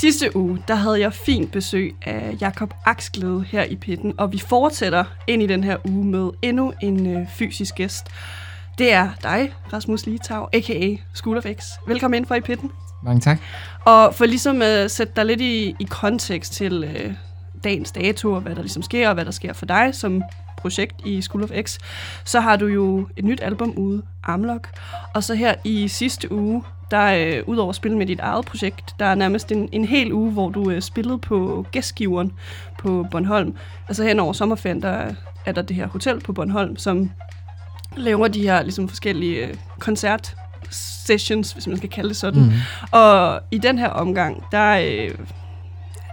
Sidste uge, der havde jeg fint besøg af Jakob Aksglæde her i Pitten, og vi fortsætter ind i den her uge med endnu en øh, fysisk gæst. Det er dig, Rasmus Litau, a.k.a. School of X. Velkommen ind for i Pitten. Mange tak. Og for ligesom at sætte dig lidt i, i kontekst til øh, dagens dato, og hvad der ligesom sker, og hvad der sker for dig som projekt i School of X, så har du jo et nyt album ude, Amlock. Og så her i sidste uge, der øh, udover at spille med dit eget projekt, der er nærmest en, en hel uge, hvor du øh, spillede på gæstgiveren på Bornholm. Altså hen over sommerferien, der er der det her hotel på Bornholm, som laver de her ligesom forskellige øh, koncert sessions, hvis man skal kalde det sådan. Mm. Og i den her omgang, der øh,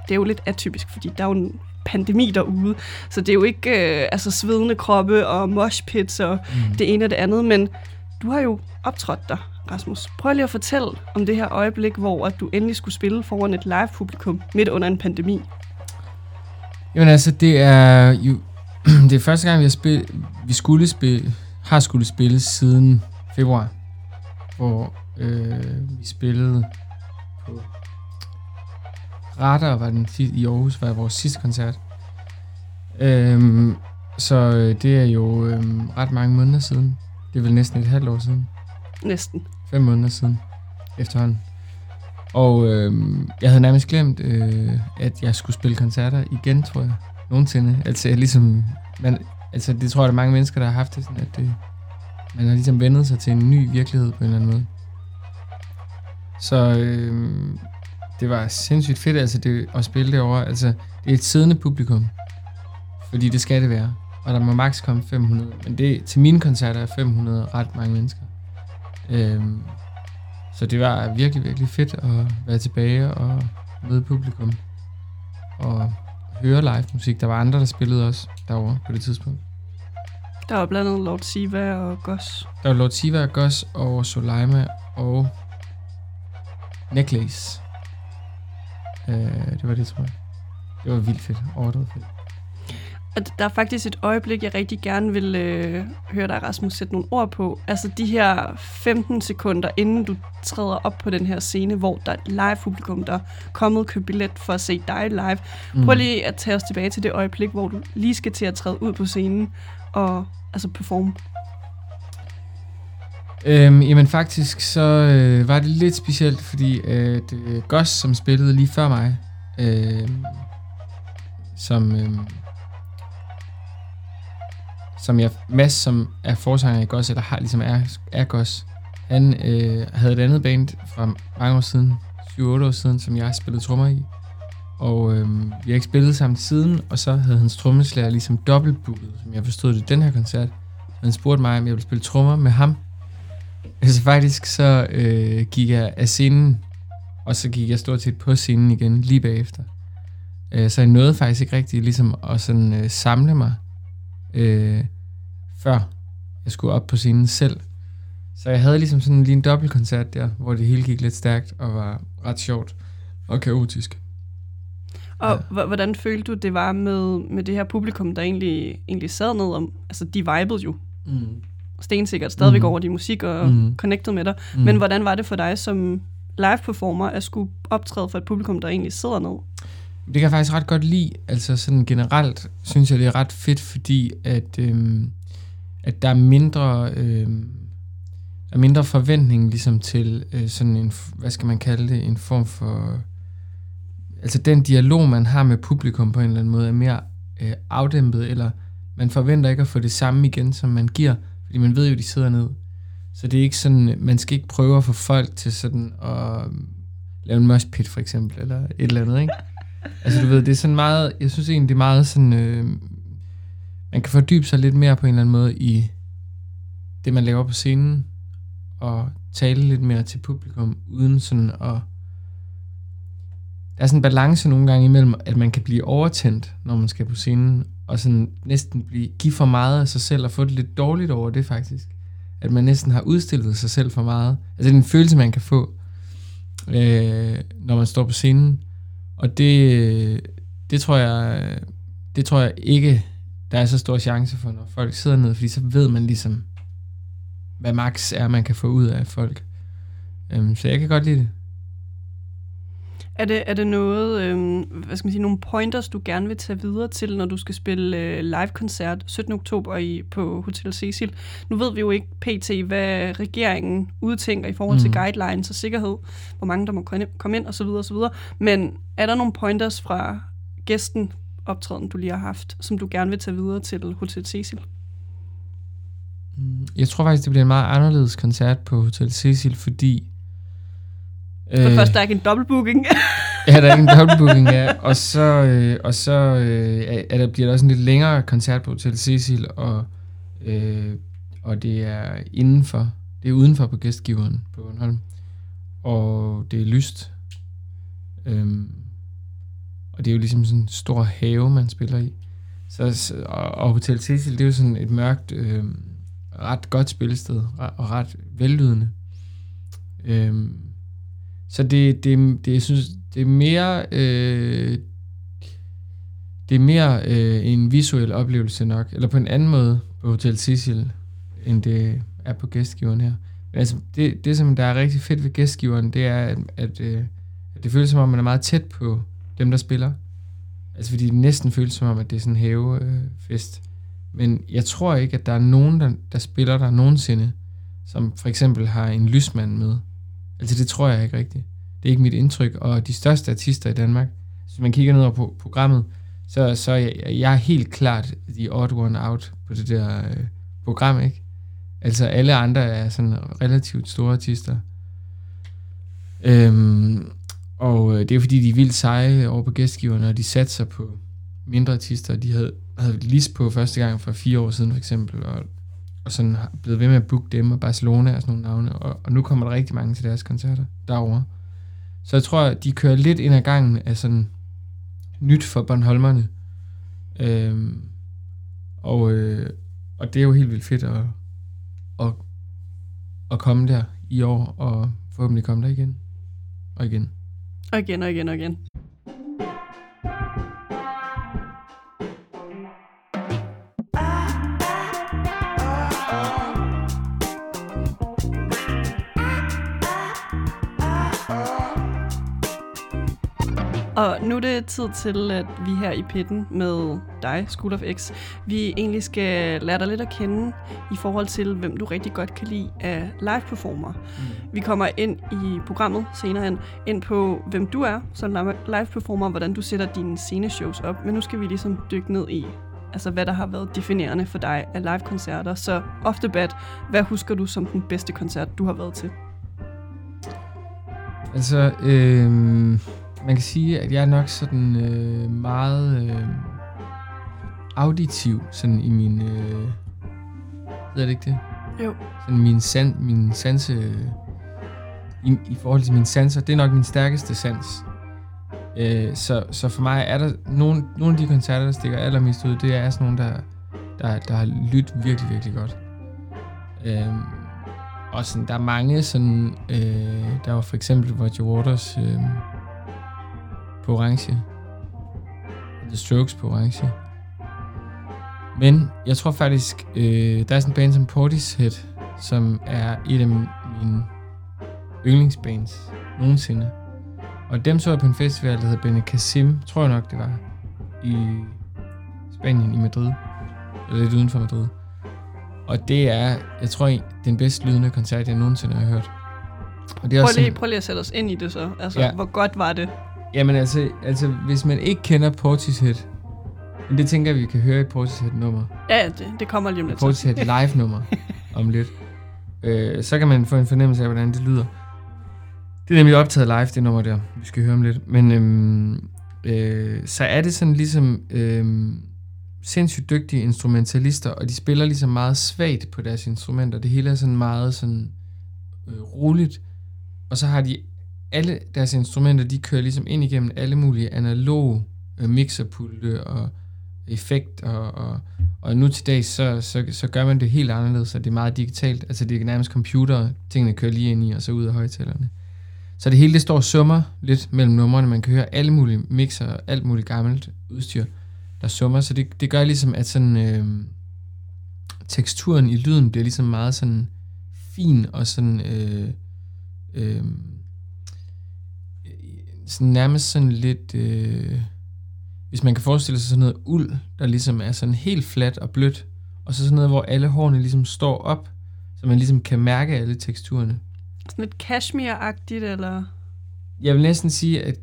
det er jo lidt atypisk, fordi der er jo en pandemi derude, så det er jo ikke øh, altså svedende kroppe og moshpits og mm. det ene og det andet, men du har jo optrådt der, Rasmus. Prøv lige at fortælle om det her øjeblik, hvor at du endelig skulle spille foran et live-publikum midt under en pandemi. Jamen altså, det er jo det er første gang, vi, har spil, vi skulle spille, har skulle spille siden februar, hvor øh, vi spillede på Radar var den i Aarhus, var vores sidste koncert. Øhm, så øh, det er jo øhm, ret mange måneder siden. Det er vel næsten et halvt år siden. Næsten. Fem måneder siden efterhånden. Og øhm, jeg havde nærmest glemt, øh, at jeg skulle spille koncerter igen, tror jeg. Nogensinde. Altså, jeg ligesom, man, altså det tror jeg, der er mange mennesker, der har haft det sådan, at det, man har ligesom vendet sig til en ny virkelighed på en eller anden måde. Så øh, det var sindssygt fedt altså det, at spille det over. Altså, det er et siddende publikum, fordi det skal det være. Og der må maks komme 500. Men det, til mine koncerter er 500 ret mange mennesker. Øhm, så det var virkelig, virkelig fedt at være tilbage og møde publikum. Og høre live musik. Der var andre, der spillede også derovre på det tidspunkt. Der var blandt andet Lord Siva og Goss. Der var Lord Siva og Goss og Soleima og Necklace. Øh, det var det, tror jeg. Det var vildt fedt. Overdrevet fedt. Og der er faktisk et øjeblik, jeg rigtig gerne vil øh, høre dig, Rasmus, sætte nogle ord på. Altså de her 15 sekunder, inden du træder op på den her scene, hvor der er et live-publikum, der er kommet og købt billet for at se dig live. Mm. Prøv lige at tage os tilbage til det øjeblik, hvor du lige skal til at træde ud på scenen og altså performe. Øhm, jamen faktisk så øh, var det lidt specielt, fordi øh, det øh, Goss, som spillede lige før mig, øh, som, øh, som jeg, Mads, som er forsanger i Goss, eller har, ligesom er, er Goss, han øh, havde et andet band fra mange år siden, 7-8 år siden, som jeg spillede trommer i. Og øh, vi har ikke spillet sammen siden, og så havde hans trommeslager ligesom dobbeltbooket, som jeg forstod det, den her koncert. Han spurgte mig, om jeg ville spille trommer med ham. Altså faktisk så øh, gik jeg af scenen, og så gik jeg stort set på scenen igen lige bagefter. Øh, så jeg nåede faktisk ikke rigtig ligesom at sådan, øh, samle mig, øh, før jeg skulle op på scenen selv. Så jeg havde ligesom sådan lige en dobbeltkoncert der, hvor det hele gik lidt stærkt og var ret sjovt og kaotisk. Og ja. hvordan følte du, det var med, med det her publikum, der egentlig, egentlig sad ned om? Altså, de vibede jo. Mm stensikkert stadigvæk mm. over din musik og mm. connected med dig. Mm. Men hvordan var det for dig som live performer at skulle optræde for et publikum, der egentlig sidder ned? Det kan jeg faktisk ret godt lide. Altså sådan generelt synes jeg, det er ret fedt, fordi at, øhm, at der er mindre... Øhm, er mindre forventning ligesom til øh, sådan en, hvad skal man kalde det, en form for... Altså den dialog, man har med publikum på en eller anden måde, er mere øh, afdæmpet, eller man forventer ikke at få det samme igen, som man giver. Fordi man ved jo, de sidder ned. Så det er ikke sådan, man skal ikke prøve at få folk til sådan at lave en mosh pit for eksempel, eller et eller andet, ikke? altså du ved, det er sådan meget, jeg synes egentlig, det er meget sådan, øh, man kan fordybe sig lidt mere på en eller anden måde i det, man laver på scenen, og tale lidt mere til publikum, uden sådan at der er sådan en balance nogle gange imellem, at man kan blive overtændt, når man skal på scenen, og sådan næsten blive, give for meget af sig selv, og få det lidt dårligt over det faktisk. At man næsten har udstillet sig selv for meget. Altså det er en følelse, man kan få, øh, når man står på scenen. Og det, det tror jeg, det tror jeg ikke, der er så stor chance for, når folk sidder ned, fordi så ved man ligesom, hvad max er, man kan få ud af folk. Um, så jeg kan godt lide det. Er det, er det noget, øh, hvad skal man sige, nogle pointers, du gerne vil tage videre til, når du skal spille øh, live-koncert 17. oktober i, på Hotel Cecil? Nu ved vi jo ikke pt, hvad regeringen udtænker i forhold til mm. guidelines og sikkerhed, hvor mange der må komme ind osv. osv. Men er der nogle pointers fra gæsten optræden, du lige har haft, som du gerne vil tage videre til Hotel Cecil? Mm, jeg tror faktisk, det bliver en meget anderledes koncert på Hotel Cecil, fordi... For øh, først, der er ikke en dobbeltbooking. ja, der er ikke en dobbeltbooking, ja. Og så, øh, og så øh, er der, bliver der også en lidt længere koncert på Hotel Cecil, og, øh, og det er indenfor. Det er udenfor på gæstgiveren på Bornholm. Og det er lyst. Øhm, og det er jo ligesom sådan en stor have, man spiller i. Så, og Hotel Cecil, det er jo sådan et mørkt, øh, ret godt spillested, og ret vellydende. Øh, så det, det, det, jeg synes, det er mere, øh, det er mere øh, en visuel oplevelse nok, eller på en anden måde på Hotel Cecil, end det er på gæstgiveren her. Men altså, det, det som der er rigtig fedt ved gæstgiveren, det er, at, at, øh, at det føles som om, man er meget tæt på dem, der spiller. Altså fordi det næsten føles som om, at det er sådan en havefest. Øh, Men jeg tror ikke, at der er nogen, der, der spiller der nogensinde, som for eksempel har en lysmand med. Altså det tror jeg ikke rigtigt. Det er ikke mit indtryk. Og de største artister i Danmark, hvis man kigger ned på programmet, så, så jeg, jeg er helt klart the odd one out på det der øh, program, ikke? Altså alle andre er sådan relativt store artister. Øhm, og øh, det er fordi, de er vildt seje over på gæstgiverne, og de satser på mindre artister. De havde, havde Lis på første gang for fire år siden for eksempel, og, og sådan blevet ved med at booke dem, og Barcelona og sådan nogle navne. Og, og nu kommer der rigtig mange til deres koncerter derovre. Så jeg tror, at de kører lidt ind ad gangen af sådan nyt for Bornholmerne. Øhm, og, øh, og det er jo helt vildt fedt at, at, at komme der i år, og forhåbentlig komme der igen og igen. Og igen og igen og igen. Og nu er det tid til, at vi her i pitten med dig, School of X, vi egentlig skal lære dig lidt at kende i forhold til, hvem du rigtig godt kan lide af live performer. Mm. Vi kommer ind i programmet senere hen, ind på, hvem du er som live performer, hvordan du sætter dine sceneshows op. Men nu skal vi ligesom dykke ned i, altså hvad der har været definerende for dig af live-koncerter. Så ofte bad, hvad husker du som den bedste koncert, du har været til? Altså, øh man kan sige, at jeg er nok sådan øh, meget øh, auditiv sådan i min... Øh, hedder det ikke det? Jo. Sådan min, san, min sanse... I, I forhold til mine sanser, det er nok min stærkeste sans. Øh, så, så for mig er der nogle, nogle af de koncerter, der stikker allermest ud, det er sådan nogle, der, der, der har lyttet virkelig, virkelig godt. Øh, og sådan, der er mange sådan, øh, der var for eksempel Roger Waters øh, på orange. The Strokes på orange. Men jeg tror faktisk, øh, der er sådan en band som Portishead, som er et af mine yndlingsbands nogensinde. Og dem så jeg på en festival, der hedder Bene Casim, tror jeg nok det var, i Spanien, i Madrid. Eller lidt uden for Madrid. Og det er, jeg tror, den bedst lydende koncert, jeg nogensinde har hørt. Og det er prøv, lige, sådan, prøv lige at sætte os ind i det så. Altså, ja. hvor godt var det? Jamen altså, altså, hvis man ikke kender Portishead, men det tænker jeg, vi kan høre i Portishead nummer. Ja, det, det kommer lige om lidt. Portishead live nummer om lidt. Øh, så kan man få en fornemmelse af, hvordan det lyder. Det er nemlig optaget live, det nummer der. Vi skal høre om lidt. Men øhm, øh, så er det sådan ligesom øhm, sindssygt dygtige instrumentalister, og de spiller ligesom meget svagt på deres instrumenter. Det hele er sådan meget sådan øh, roligt. Og så har de alle deres instrumenter, de kører ligesom ind igennem alle mulige analoge øh, mixerpulte og effekt, og, og, og nu til dag, så, så, så gør man det helt anderledes, så det er meget digitalt. Altså det er nærmest computer, tingene kører lige ind i, og så ud af højtalerne. Så det hele, det står summer lidt mellem numrene. Man kan høre alle mulige mixer og alt muligt gammelt udstyr, der summer. Så det, det gør ligesom, at sådan, øh, teksturen i lyden bliver ligesom meget sådan fin og sådan... Øh, øh, sådan nærmest sådan lidt... Øh, hvis man kan forestille sig sådan noget uld, der ligesom er sådan helt fladt og blødt, og så sådan noget, hvor alle hårene ligesom står op, så man ligesom kan mærke alle teksturerne. Sådan lidt cashmere-agtigt, eller? Jeg vil næsten sige, at,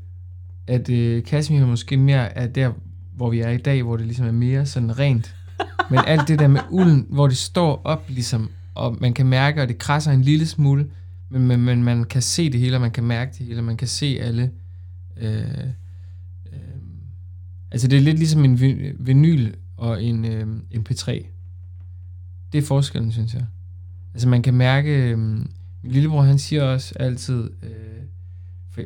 at øh, cashmere måske mere er der, hvor vi er i dag, hvor det ligesom er mere sådan rent. Men alt det der med ulden, hvor det står op ligesom, og man kan mærke, og det krasser en lille smule, men, men, men man kan se det hele, og man kan mærke det hele, og man kan se alle... Øh, øh, altså det er lidt ligesom en vinyl og en øh, MP3. Det er forskellen, synes jeg. Altså man kan mærke... Øh, min lillebror han siger også altid... Øh,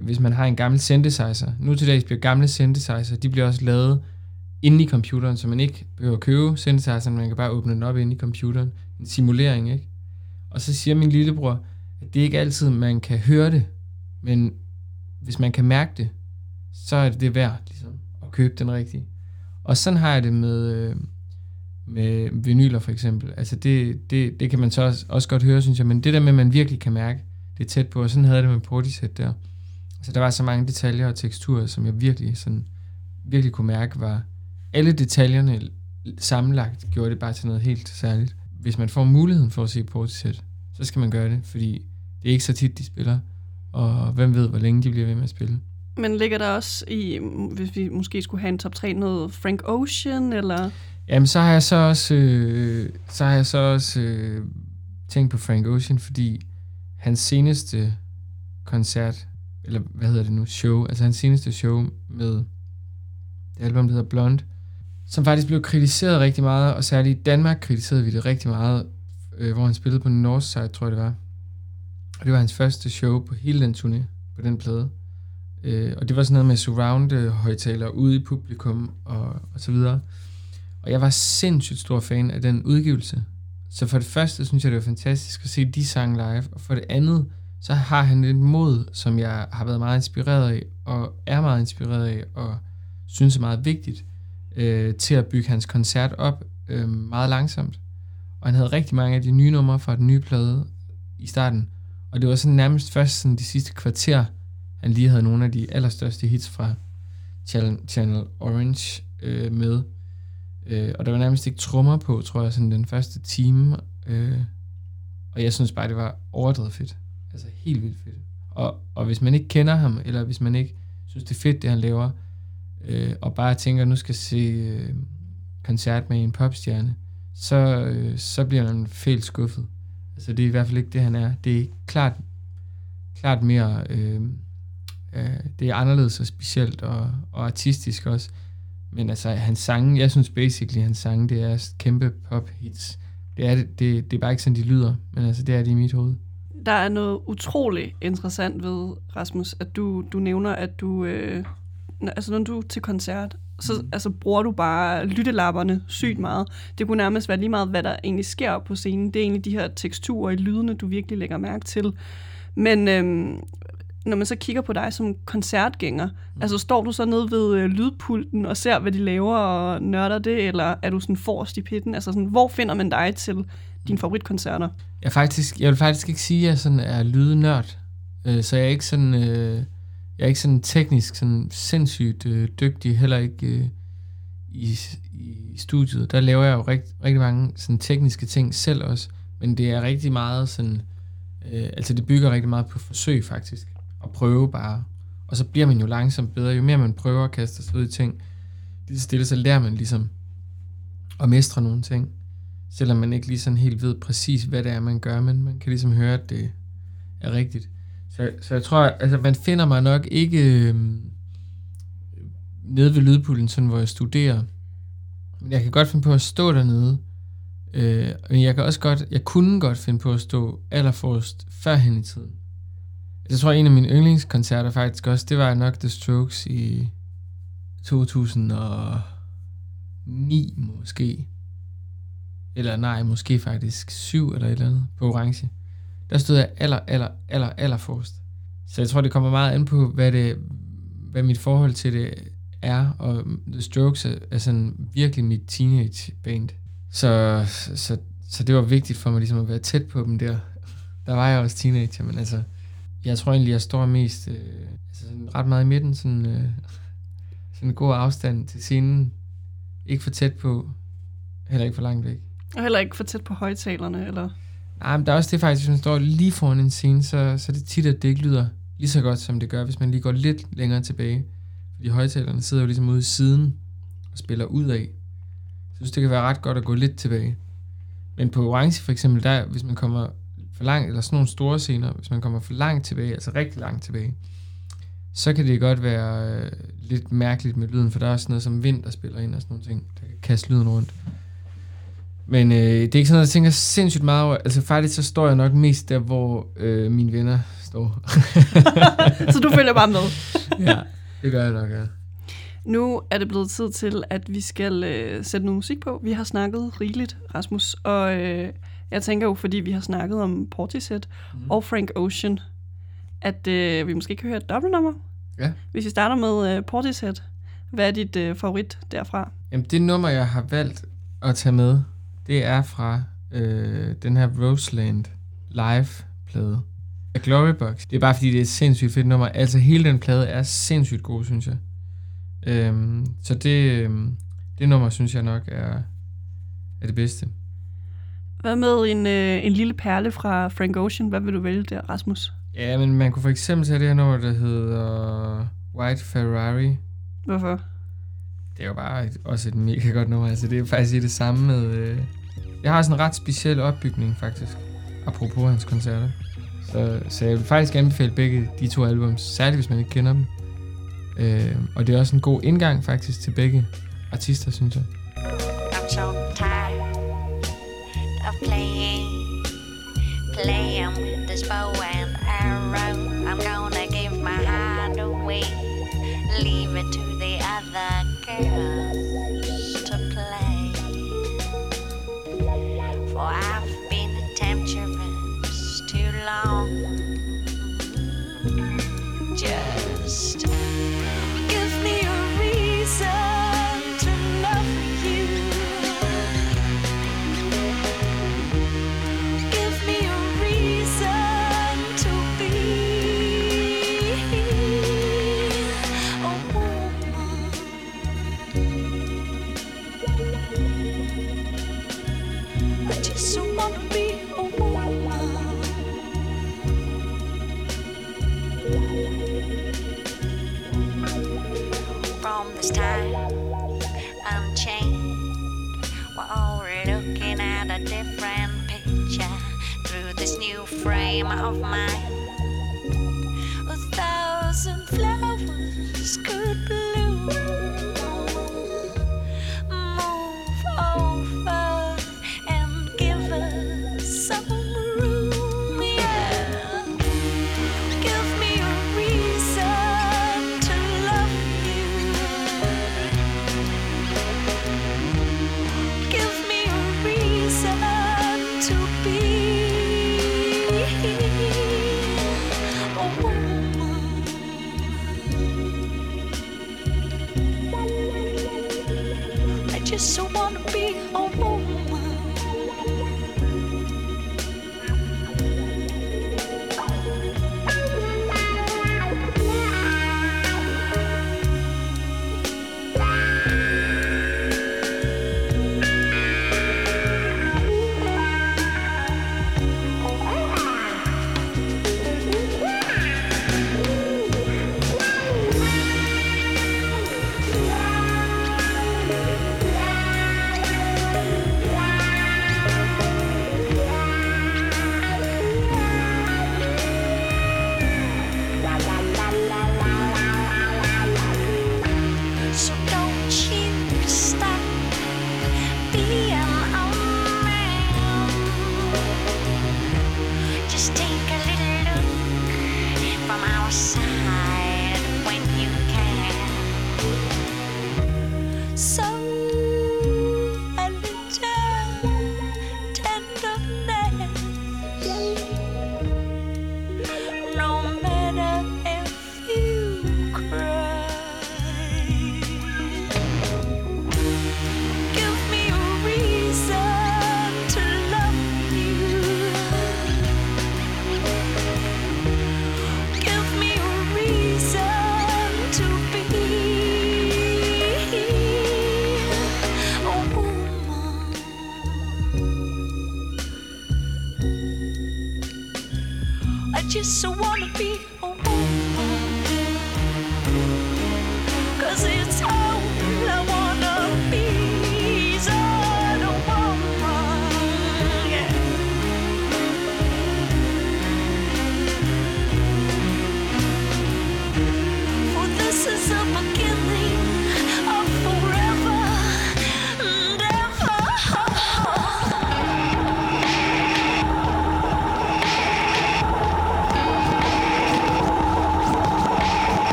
hvis man har en gammel synthesizer. Nu til dags bliver gamle synthesizer, de bliver også lavet inde i computeren, så man ikke behøver at købe synthesizeren, man kan bare åbne den op inde i computeren. En simulering, ikke? Og så siger min lillebror, at det er ikke altid, man kan høre det, men hvis man kan mærke det, så er det det værd ligesom, at købe den rigtige. Og sådan har jeg det med, øh, med vinyler for eksempel. Altså det, det, det kan man så også, også godt høre, synes jeg, men det der med, at man virkelig kan mærke, det er tæt på, og sådan havde jeg det med Portishead der. Altså der var så mange detaljer og teksturer, som jeg virkelig, sådan, virkelig kunne mærke var, alle detaljerne sammenlagt gjorde det bare til noget helt særligt. Hvis man får muligheden for at se Portishead, så skal man gøre det, fordi det er ikke så tit, de spiller, og hvem ved, hvor længe de bliver ved med at spille. Men ligger der også i, hvis vi måske skulle have en top 3, noget Frank Ocean, eller? Jamen, så har jeg så også, øh, så har jeg så også øh, tænkt på Frank Ocean, fordi hans seneste koncert, eller hvad hedder det nu, show, altså hans seneste show med det album, der hedder Blonde, som faktisk blev kritiseret rigtig meget, og særligt i Danmark kritiserede vi det rigtig meget, øh, hvor han spillede på Northside, tror jeg det var. Og det var hans første show på hele den turné, på den plade. Øh, og det var sådan noget med surround højtalere ude i publikum og, og så videre. Og jeg var sindssygt stor fan af den udgivelse. Så for det første synes jeg, det var fantastisk at se de sang live, og for det andet, så har han et mod, som jeg har været meget inspireret af, og er meget inspireret af, og synes er meget vigtigt, øh, til at bygge hans koncert op øh, meget langsomt. Og han havde rigtig mange af de nye numre fra den nye plade i starten. Og det var sådan nærmest først sådan de sidste kvarter, han lige havde nogle af de allerstørste hits fra Channel Orange øh, med. Øh, og der var nærmest ikke trommer på, tror jeg, sådan den første time. Øh, og jeg synes bare, det var overdrevet fedt. Altså helt vildt fedt. Og, og hvis man ikke kender ham, eller hvis man ikke synes, det er fedt, det han laver, øh, og bare tænker, nu skal se øh, koncert med en popstjerne, så, øh, så bliver man fælt skuffet. Altså det er i hvert fald ikke det, han er. Det er klart, klart mere... Øh, øh, det er anderledes og specielt og, og artistisk også. Men altså, hans sange, jeg synes basically, hans sange, det er kæmpe pop hits. Det er, det, det, det er bare ikke sådan, de lyder, men altså, det er det i mit hoved. Der er noget utroligt interessant ved, Rasmus, at du, du nævner, at du, øh, altså når du er til koncert, så mm. altså, bruger du bare lyttelapperne sygt meget. Det kunne nærmest være lige meget, hvad der egentlig sker på scenen. Det er egentlig de her teksturer i lydene, du virkelig lægger mærke til. Men øhm, når man så kigger på dig som koncertgænger, mm. altså står du så nede ved øh, lydpulten og ser, hvad de laver og nørder det, eller er du sådan forrest i pitten? Altså sådan, hvor finder man dig til dine favoritkoncerter? Jeg, faktisk, jeg vil faktisk ikke sige, at jeg sådan er lydnørd. Øh, så jeg er ikke sådan... Øh jeg er ikke sådan teknisk sådan sindssygt øh, dygtig, heller ikke øh, i, i studiet. Der laver jeg jo rigt, rigtig mange sådan tekniske ting selv også, men det er rigtig meget sådan, øh, altså det bygger rigtig meget på forsøg faktisk, og prøve bare. Og så bliver man jo langsomt bedre, jo mere man prøver at kaste sig ud i ting, lige så stille, så lærer man ligesom at mestre nogle ting, selvom man ikke lige sådan helt ved præcis, hvad det er, man gør, men man kan ligesom høre, at det er rigtigt. Så, så jeg tror, altså man finder mig nok ikke øh, nede ved lydpulten, sådan hvor jeg studerer. Men jeg kan godt finde på at stå dernede. Øh, men jeg kan også godt, jeg kunne godt finde på at stå allerforrest førhen i tiden. Jeg tror, en af mine yndlingskoncerter faktisk også, det var nok The Strokes i 2009 måske. Eller nej, måske faktisk 7 eller et eller andet på orange der stod jeg aller, aller, aller, aller forrest. Så jeg tror, det kommer meget an på, hvad, det, hvad mit forhold til det er, og The Strokes er, er sådan virkelig mit teenage band. Så, så, så det var vigtigt for mig ligesom at være tæt på dem der. Der var jeg også teenager, men altså, Jeg tror egentlig, jeg står mest øh, altså sådan ret meget i midten, sådan, øh, sådan en god afstand til scenen. Ikke for tæt på, heller ikke for langt væk. Og heller ikke for tæt på højtalerne, eller... Ja, men der er også det faktisk, hvis man står lige foran en scene, så, så er det tit, at det ikke lyder lige så godt, som det gør, hvis man lige går lidt længere tilbage. Fordi højtalerne sidder jo ligesom ude i siden og spiller ud af. Så jeg synes, det kan være ret godt at gå lidt tilbage. Men på Orange for eksempel, der, hvis man kommer for langt, eller sådan nogle store scener, hvis man kommer for langt tilbage, altså rigtig langt tilbage, så kan det godt være øh, lidt mærkeligt med lyden, for der er også noget som vind, der spiller ind og sådan nogle ting, der kan kaste lyden rundt. Men øh, det er ikke sådan noget, jeg tænker sindssygt meget over. Altså faktisk så står jeg nok mest der, hvor øh, mine venner står. så du følger bare med? ja, det gør jeg nok, ja. Nu er det blevet tid til, at vi skal øh, sætte noget musik på. Vi har snakket rigeligt, Rasmus, og øh, jeg tænker jo, fordi vi har snakket om Portishead mm. og Frank Ocean, at øh, vi måske kan høre et dobbeltnummer. Ja. Hvis vi starter med øh, Portishead, hvad er dit øh, favorit derfra? Jamen det nummer, jeg har valgt at tage med, det er fra øh, den her Roseland live-plade af Glorybox. Det er bare fordi, det er et sindssygt fedt nummer. Altså hele den plade er sindssygt god, synes jeg. Øhm, så det, øhm, det nummer, synes jeg nok er, er det bedste. Hvad med en, øh, en lille perle fra Frank Ocean? Hvad vil du vælge der, Rasmus? Ja, men man kunne for eksempel tage det her nummer, der hedder White Ferrari. Hvorfor? Det er jo bare et, også et mega godt nummer. Altså, det er faktisk det samme med... Øh, jeg har sådan en ret speciel opbygning, faktisk. Apropos hans koncerter. Så, så jeg vil faktisk anbefale begge de to albums, særligt hvis man ikke kender dem. Øh, og det er også en god indgang faktisk til begge artister, synes jeg. I'm so tired of playing, playing with this bow and arrow. I'm gonna give my heart away, leave it to the other okay. Uh, of mine.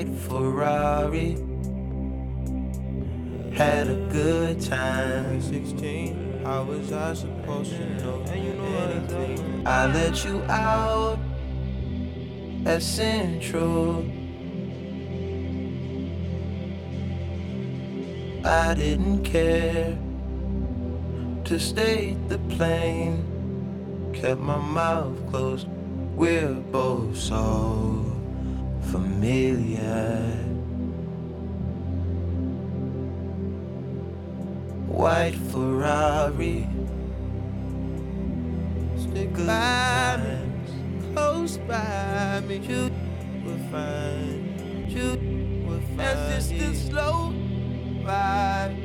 White Ferrari. Had a good time. 16, how was I supposed to know anything? I let you out at Central. I didn't care to state the plane. Kept my mouth closed. We're both so familiar. White Ferrari. Stick by me, close by me. You will find, you will find. As the slow ride.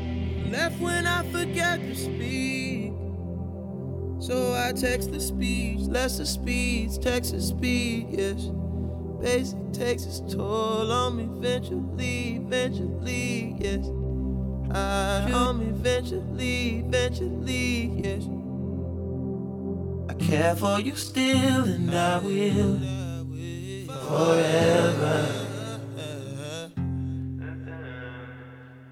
Left when I forget to speak. So I text the speech, lesser speeds, Texas speed, yes. Basic takes its toll on me eventually, eventually, yes. I on me eventually, eventually, yes. I care for you still, and I will forever.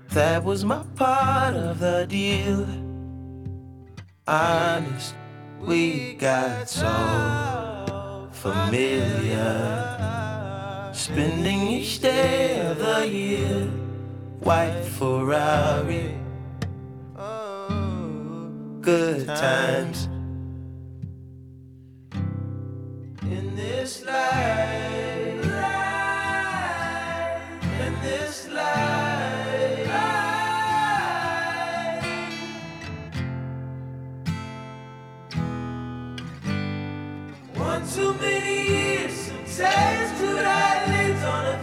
That was my part of the deal. Honest, we got so familiar. Spending each day of the year, white Ferrari. Oh, good times. In this life, in this life, one too many years, some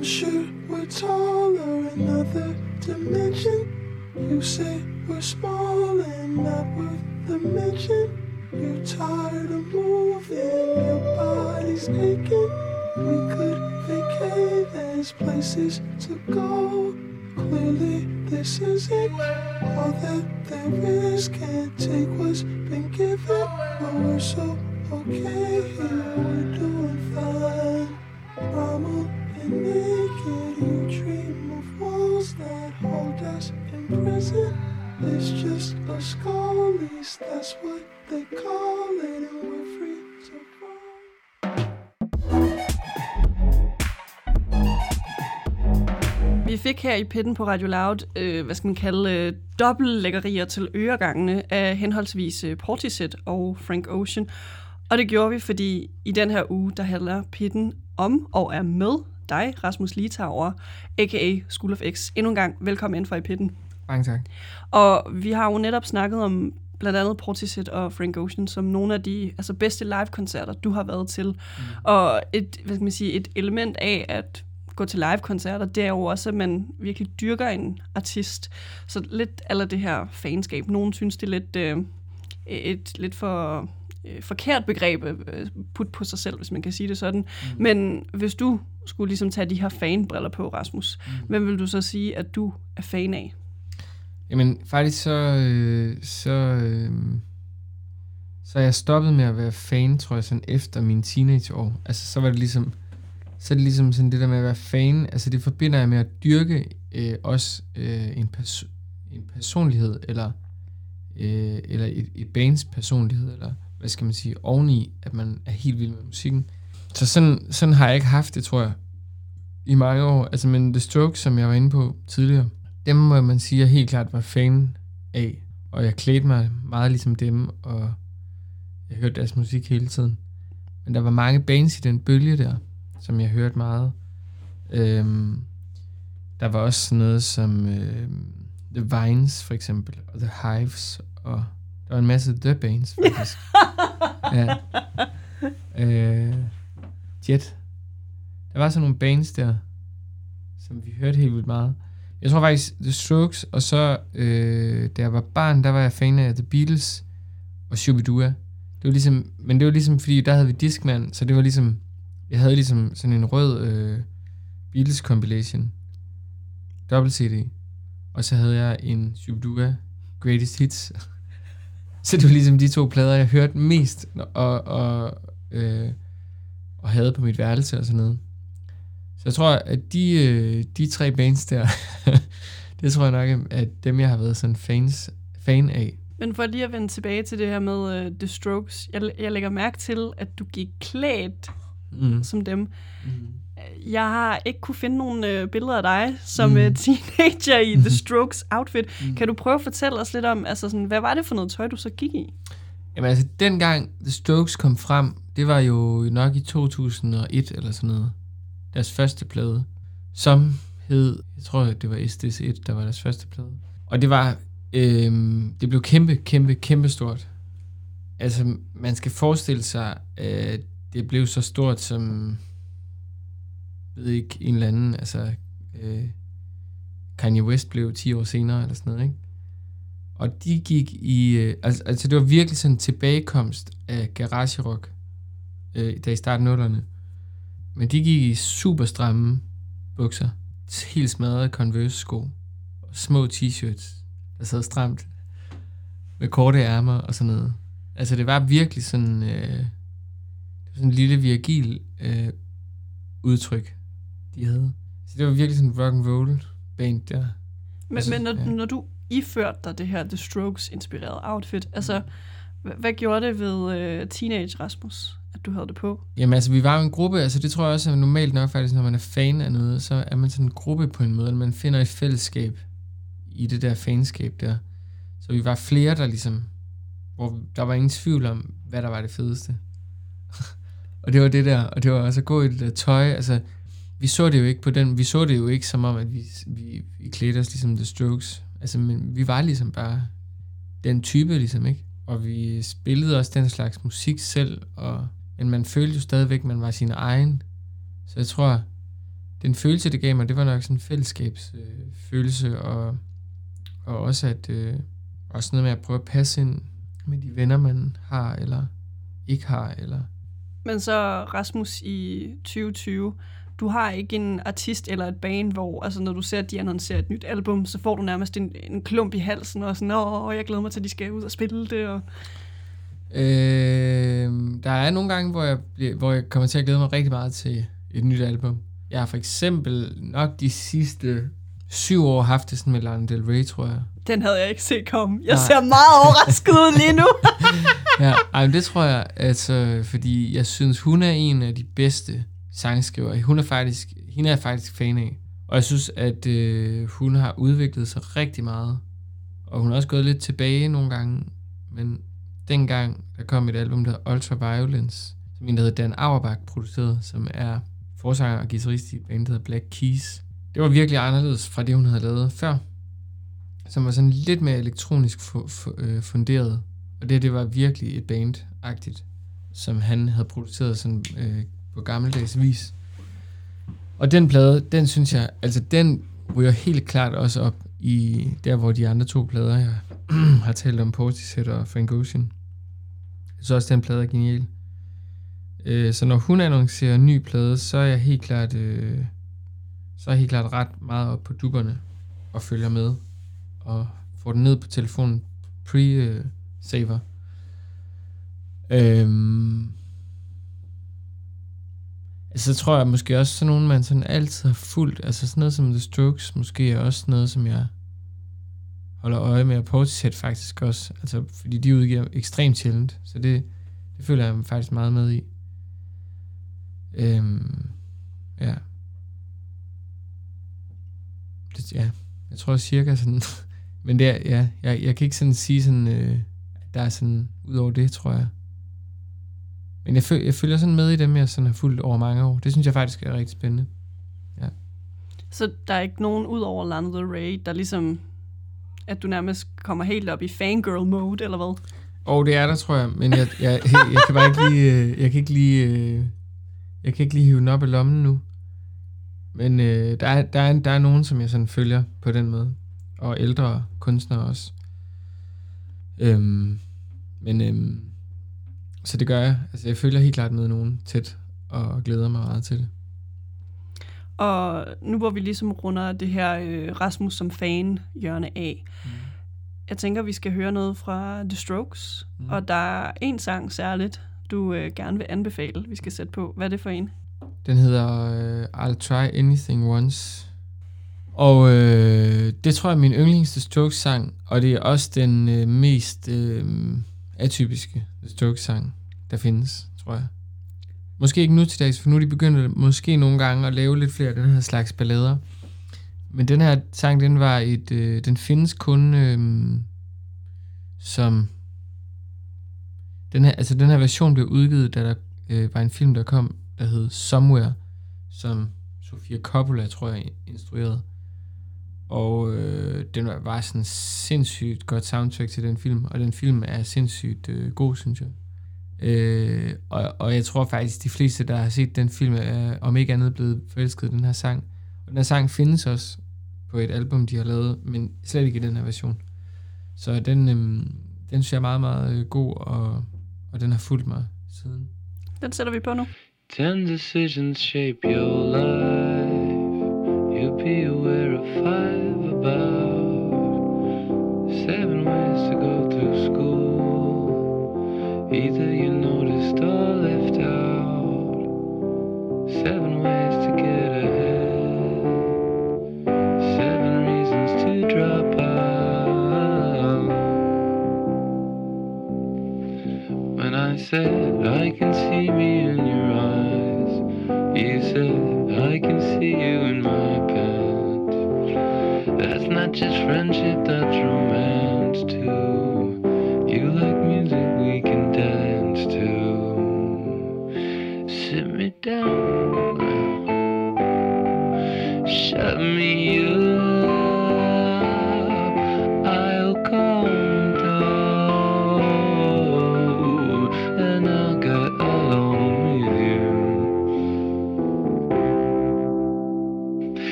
I'm sure we're taller in another dimension. You say we're small and not worth the mention. You're tired of moving, your body's aching. We could vacate, there's places to go. Clearly, this isn't all that there is. Can't take what's been given, fik her i pitten på Radio Loud, øh, hvad skal man kalde, øh, dobbeltlæggerier til øregangene af henholdsvis øh, Portishead og Frank Ocean. Og det gjorde vi, fordi i den her uge, der handler pitten om og er med dig, Rasmus Litauer, a.k.a. School of X. Endnu en gang, velkommen ind for i pitten. Mange tak. Og vi har jo netop snakket om blandt andet Portishead og Frank Ocean som nogle af de altså, bedste live-koncerter, du har været til. Mm. Og et, hvad skal man sige, et element af at gå til live-koncerter, det er jo også, at man virkelig dyrker en artist. Så lidt eller det her fanskab. Nogen synes, det er lidt, øh, et lidt for øh, forkert begreb øh, put på sig selv, hvis man kan sige det sådan. Mm. Men hvis du skulle ligesom tage de her fanbriller på, Rasmus, mm. hvem vil du så sige, at du er fan af? Jamen, faktisk så, øh, så, øh, så er jeg stoppet med at være fan, tror jeg, sådan efter mine teenageår. Altså, så var det ligesom, så er det ligesom sådan det der med at være fan, altså det forbinder jeg med at dyrke øh, også øh, en, pers- en personlighed, eller, øh, eller et, et bands personlighed, eller hvad skal man sige, oveni, at man er helt vild med musikken. Så sådan, sådan har jeg ikke haft det, tror jeg, i mange år. Altså, men The Strokes, som jeg var inde på tidligere, dem må man sige, at jeg helt klart var fan af. Og jeg klædte mig meget ligesom dem, og jeg hørte deres musik hele tiden. Men der var mange bands i den bølge der, som jeg hørte meget. Øhm, der var også sådan noget som øh, The Vines for eksempel, og The Hives, og der var en masse The Bands faktisk. ja. Øh, Jet. Der var sådan nogle bands der, som vi hørte helt vildt meget. Jeg tror faktisk The Strokes, og så øh, da jeg var barn, der var jeg fan af The Beatles og Shubidua. Det var ligesom, men det var ligesom, fordi der havde vi Discman, så det var ligesom, jeg havde ligesom sådan en rød øh, Beatles compilation, dobbelt CD, og så havde jeg en Shubidua Greatest Hits. så det var ligesom de to plader, jeg hørte mest, og, og, øh, og havde på mit værelse og sådan noget. Så jeg tror, at de, øh, de tre bands der, det tror jeg nok, at dem, jeg har været sådan fans, fan af. Men for lige at vende tilbage til det her med uh, The Strokes, jeg, jeg lægger mærke til, at du gik klædt Mm. som dem. Mm. Jeg har ikke kunne finde nogle uh, billeder af dig som Mm. mm. teenager i The Strokes outfit. Mm. Kan du prøve at fortælle os lidt om, altså sådan, hvad var det for noget tøj, du så gik i? Jamen altså, dengang The Strokes kom frem, det var jo nok i 2001 eller sådan noget. Deres første plade, som hed, jeg tror, det var SDS1, der var deres første plade. Og det var, øhm, det blev kæmpe, kæmpe, kæmpe stort. Altså, man skal forestille sig, at det blev så stort som, ved ikke, en eller anden, altså, øh, Kanye West blev 10 år senere, eller sådan noget, ikke? Og de gik i... Øh, altså, altså, det var virkelig sådan en tilbagekomst af garage rock, øh, da i starten af Men de gik i super stramme bukser, helt smadrede Converse-sko, og små t-shirts, der sad stramt, med korte ærmer og sådan noget. Altså, det var virkelig sådan... Øh, sådan en lille virgil øh, udtryk, de havde. Så det var virkelig sådan en rock and roll band der. Men, Altså, men når, ja. når du iførte dig det her The Strokes-inspirerede outfit, altså, hvad, hvad gjorde det ved uh, Teenage Rasmus, at du havde det på? Jamen altså, vi var jo en gruppe, altså det tror jeg også er normalt nok faktisk, når man er fan af noget, så er man sådan en gruppe på en måde, eller man finder et fællesskab i det der fanskab der. Så vi var flere, der ligesom, hvor der var ingen tvivl om, hvad der var det fedeste. og det var det der, og det var også at gå i det der tøj, altså, vi så det jo ikke på den, vi så det jo ikke som om, at vi, vi, vi klædte os ligesom The Strokes. Altså, men vi var ligesom bare den type, ligesom, ikke? Og vi spillede også den slags musik selv, og, men man følte jo stadigvæk, at man var sin egen. Så jeg tror, den følelse, det gav mig, det var nok sådan en fællesskabsfølelse, øh, følelse, og, og også at øh, også noget med at prøve at passe ind med de venner, man har, eller ikke har, eller... Men så Rasmus i 2020, du har ikke en artist eller et band, hvor altså, når du ser, at de annoncerer et nyt album, så får du nærmest en, en klump i halsen, og sådan, åh, jeg glæder mig til, at de skal ud og spille det, og Øh, der er nogle gange, hvor jeg, bliver, hvor jeg kommer til at glæde mig rigtig meget til et nyt album. Jeg har for eksempel nok de sidste syv år haft det sådan med Lana Del Rey, tror jeg. Den havde jeg ikke set komme. Jeg Nej. ser meget overrasket ud lige nu. Ja, ej, men det tror jeg, altså, fordi jeg synes, hun er en af de bedste sangskrivere. Hun er faktisk, hende er jeg faktisk fan af. Og jeg synes, at øh, hun har udviklet sig rigtig meget. Og hun har også gået lidt tilbage nogle gange. Men dengang, der kom et album, der hedder Ultraviolence, som en, der hedder Dan Auerbach producerede, som er forsanger og guitarist i et band, der hedder Black Keys. Det var virkelig anderledes fra det, hun havde lavet før. Som var sådan lidt mere elektronisk fu- fu- øh, funderet. Og det, det var virkelig et band-agtigt, som han havde produceret sådan, øh, på gammeldags vis. Og den plade, den synes jeg, altså den ryger helt klart også op i der, hvor de andre to plader, jeg har talt om, Portishead og Frank Ocean. Jeg synes også, den plade er genial. Øh, så når hun annoncerer en ny plade, så er jeg helt klart, øh, så er jeg helt klart ret meget op på dupperne og følger med og får den ned på telefonen pre-saver. Øhm, altså, så tror jeg måske også sådan nogen, man sådan altid har fulgt. Altså sådan noget som The Strokes, måske er også noget, som jeg holder øje med, og Portishead faktisk også. Altså, fordi de udgiver ekstremt sjældent, så det, det føler jeg mig faktisk meget med i. Øhm, ja. Det, ja, jeg tror cirka sådan, men det er, ja, jeg, jeg kan ikke sådan sige sådan, øh, der er sådan, ud over det, tror jeg. Men jeg, føl, jeg følger sådan med i dem, jeg sådan har fulgt over mange år. Det synes jeg faktisk er rigtig spændende. Så der er ikke nogen ud over Lana Del Rey, der ligesom, at du nærmest kommer helt op i fangirl mode, eller hvad? Og det er der, tror jeg, men jeg, jeg, jeg kan bare ikke lige, øh, jeg kan ikke lige, øh, jeg kan ikke lige hive den op i lommen nu. Men øh, der, er, der, er, der er nogen, som jeg sådan følger på den måde. Og ældre kunstnere også. Øhm, men øhm, så det gør jeg. Altså jeg følger helt klart med nogen tæt, og glæder mig meget til det. Og nu hvor vi ligesom runder det her øh, Rasmus som fan hjørne af, mm. jeg tænker, vi skal høre noget fra The Strokes. Mm. Og der er en sang særligt, du øh, gerne vil anbefale, vi skal sætte på. Hvad er det for en? Den hedder øh, I'll Try Anything Once. Og øh, det tror jeg er min yndlings The Strokes sang, og det er også den øh, mest øh, atypiske The Strokes sang, der findes, tror jeg. Måske ikke nu til dags, for nu er de begyndt måske nogle gange at lave lidt flere af den her slags ballader. Men den her sang, den var et, øh, den findes kun øh, som, den her, altså den her version blev udgivet, da der øh, var en film, der kom, der hed Somewhere, som Sofia Coppola, tror jeg, instruerede. Og øh, den var, var sådan sindssygt godt soundtrack til den film, og den film er sindssygt øh, god, synes jeg. Øh, og, og jeg tror faktisk, de fleste, der har set den film, er om ikke andet blevet forelsket i den her sang. Og den her sang findes også på et album, de har lavet, men slet ikke i den her version. Så den, øh, den synes jeg er meget, meget øh, god, og, og den har fulgt mig siden. Den sætter vi på nu. Ten decisions shape your life. You'll be aware of five about. Seven ways to go to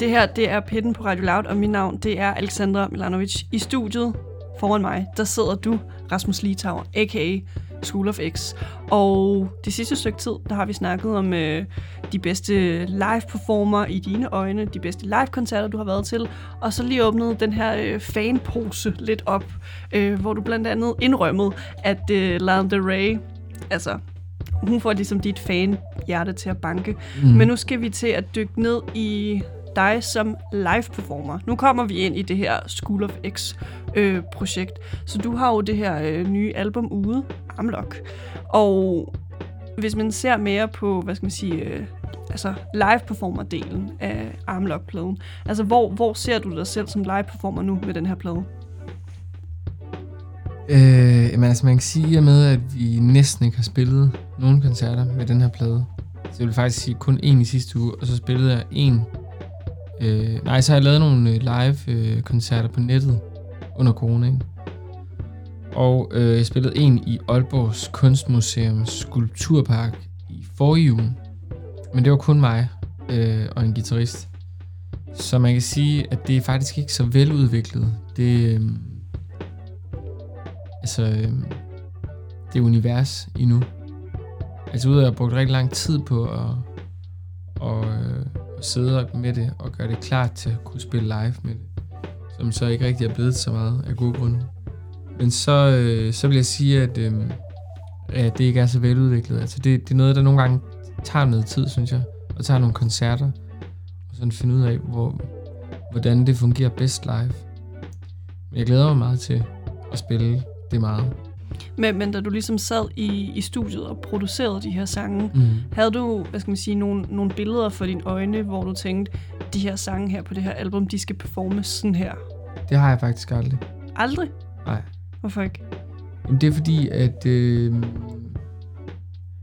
Det her, det er Pitten på Radio Loud, og mit navn, det er Alexandra Milanovic. I studiet foran mig, der sidder du, Rasmus Litauer, a.k.a. School of X. Og det sidste stykke tid, der har vi snakket om øh, de bedste live-performer i dine øjne, de bedste live-koncerter, du har været til, og så lige åbnet den her øh, fanpose lidt op, øh, hvor du blandt andet indrømmede, at øh, Lana Del Rey, altså hun får ligesom dit fan-hjerte til at banke. Mm. Men nu skal vi til at dykke ned i dig som live-performer. Nu kommer vi ind i det her School of X-projekt. Øh, så du har jo det her øh, nye album ude, Amlock. Og hvis man ser mere på, hvad skal man sige, øh, altså live-performer-delen af Armlock-pladen, altså hvor, hvor ser du dig selv som live-performer nu med den her plade? Øh, men altså man kan sige, i med at vi næsten ikke har spillet nogen koncerter med den her plade. Så jeg vil faktisk sige kun en i sidste uge, og så spillede jeg en. Øh, nej, så har jeg lavet nogle øh, live øh, koncerter på nettet under coronaen. Og øh, jeg spillede en i Aalborgs Kunstmuseums Skulpturpark i forrige uge. Men det var kun mig øh, og en guitarist. Så man kan sige, at det er faktisk ikke så veludviklet. Det, øh, altså, øh, det univers endnu. Altså ud af at have brugt rigtig lang tid på at, og, øh, sidde med det og gøre det klart til at kunne spille live med det. Som så ikke rigtig er blevet så meget af gode grunde. Men så, øh, så vil jeg sige, at, øh, at det ikke er så veludviklet. Altså det, det er noget, der nogle gange tager noget tid, synes jeg. Og tager nogle koncerter. Og sådan finde ud af, hvor, hvordan det fungerer bedst live. Men jeg glæder mig meget til at spille det meget. Men, men da du ligesom sad i, i studiet og producerede de her sange, Mm. havde du, hvad skal man sige, nogle, nogle billeder for dine øjne, hvor du tænkte, de her sange her på det her album, de skal performes sådan her? Det har jeg faktisk aldrig. Aldrig? Nej. Hvorfor ikke? Jamen, det er fordi, at øh,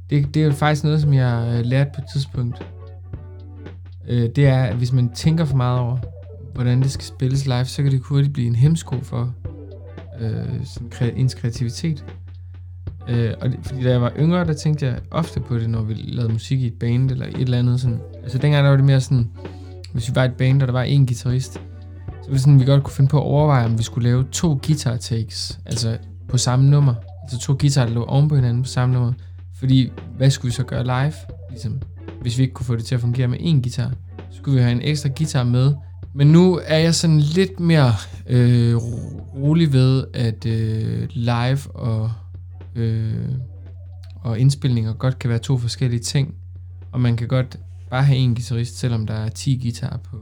det, det er faktisk noget, som jeg øh, lærte på et tidspunkt. Øh, det er, at hvis man tænker for meget over, hvordan det skal spilles live, så kan det hurtigt blive en hemsko for øh, sådan kre- ens kreativitet. Øh, og det, fordi da jeg var yngre, der tænkte jeg ofte på det, når vi lavede musik i et band eller et eller andet. Sådan. Altså dengang der var det mere sådan, hvis vi var et band, og der var en guitarist, så var det sådan, vi godt kunne finde på at overveje, om vi skulle lave to guitar takes, altså på samme nummer. Altså to guitarer, der lå oven på hinanden på samme nummer. Fordi, hvad skulle vi så gøre live? Ligesom, hvis vi ikke kunne få det til at fungere med én guitar, skulle vi have en ekstra guitar med. Men nu er jeg sådan lidt mere øh, rolig ved, at øh, live og, øh, og indspilninger godt kan være to forskellige ting. Og man kan godt bare have en guitarist, selvom der er 10 guitarer på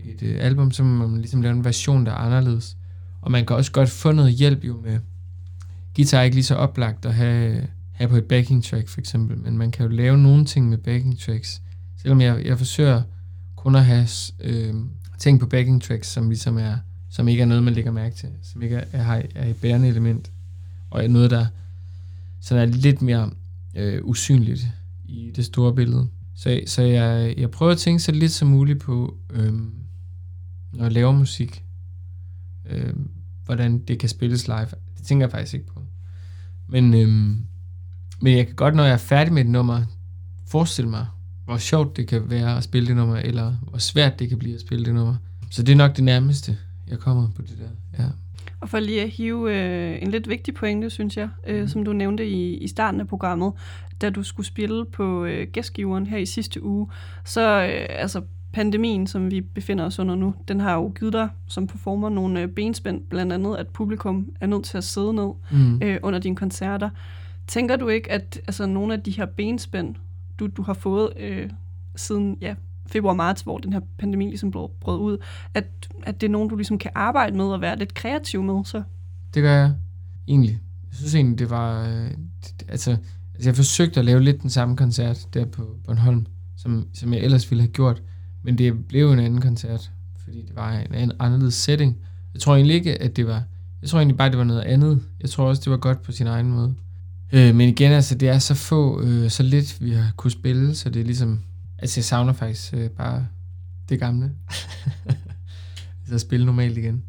et øh, album, så må man ligesom lave en version, der er anderledes. Og man kan også godt få noget hjælp jo med. Guitar er ikke lige så oplagt at have, have på et backing track for eksempel, men man kan jo lave nogle ting med backing tracks. Selvom jeg, jeg forsøger kun at have øh, ting på backing tracks, som ligesom er, som ikke er noget, man lægger mærke til, som ikke er, er, er et bærende element, og er noget, der sådan er lidt mere øh, usynligt i det store billede. Så, så jeg, jeg prøver at tænke så lidt som muligt på, øh, når jeg laver musik, øh, hvordan det kan spilles live. Det tænker jeg faktisk ikke på. Men, øh, men jeg kan godt, når jeg er færdig med et nummer, forestille mig, hvor sjovt det kan være at spille det nummer, eller hvor svært det kan blive at spille det nummer. Så det er nok det nærmeste, jeg kommer på det der. Ja. Og for lige at hive øh, en lidt vigtig pointe, synes jeg, øh, som du nævnte i, i starten af programmet, da du skulle spille på øh, gæstgiveren her i sidste uge, så øh, altså pandemien, som vi befinder os under nu, den har jo givet dig som performer nogle øh, benspænd, blandt andet at publikum er nødt til at sidde ned Mm. øh, under dine koncerter. Tænker du ikke, at altså, nogle af de her benspænd, du, du har fået øh, siden ja, februar-marts, hvor den her pandemi ligesom brød, brød ud, at, at det er nogen, du ligesom kan arbejde med og være lidt kreativ med, så? Det gør jeg egentlig. Jeg synes egentlig, det var... Øh, det, altså, altså, jeg forsøgte at lave lidt den samme koncert der på Bornholm, som, som jeg ellers ville have gjort. Men det blev en anden koncert, fordi det var en anden, anderledes setting. Jeg tror egentlig ikke, at det var... Jeg tror egentlig bare, det var noget andet. Jeg tror også, det var godt på sin egen måde. Øh, men igen, altså, det er så få, øh, så lidt, vi har kunne spille, så det er ligesom... Altså, jeg savner faktisk øh, bare det gamle. altså, at spille normalt igen.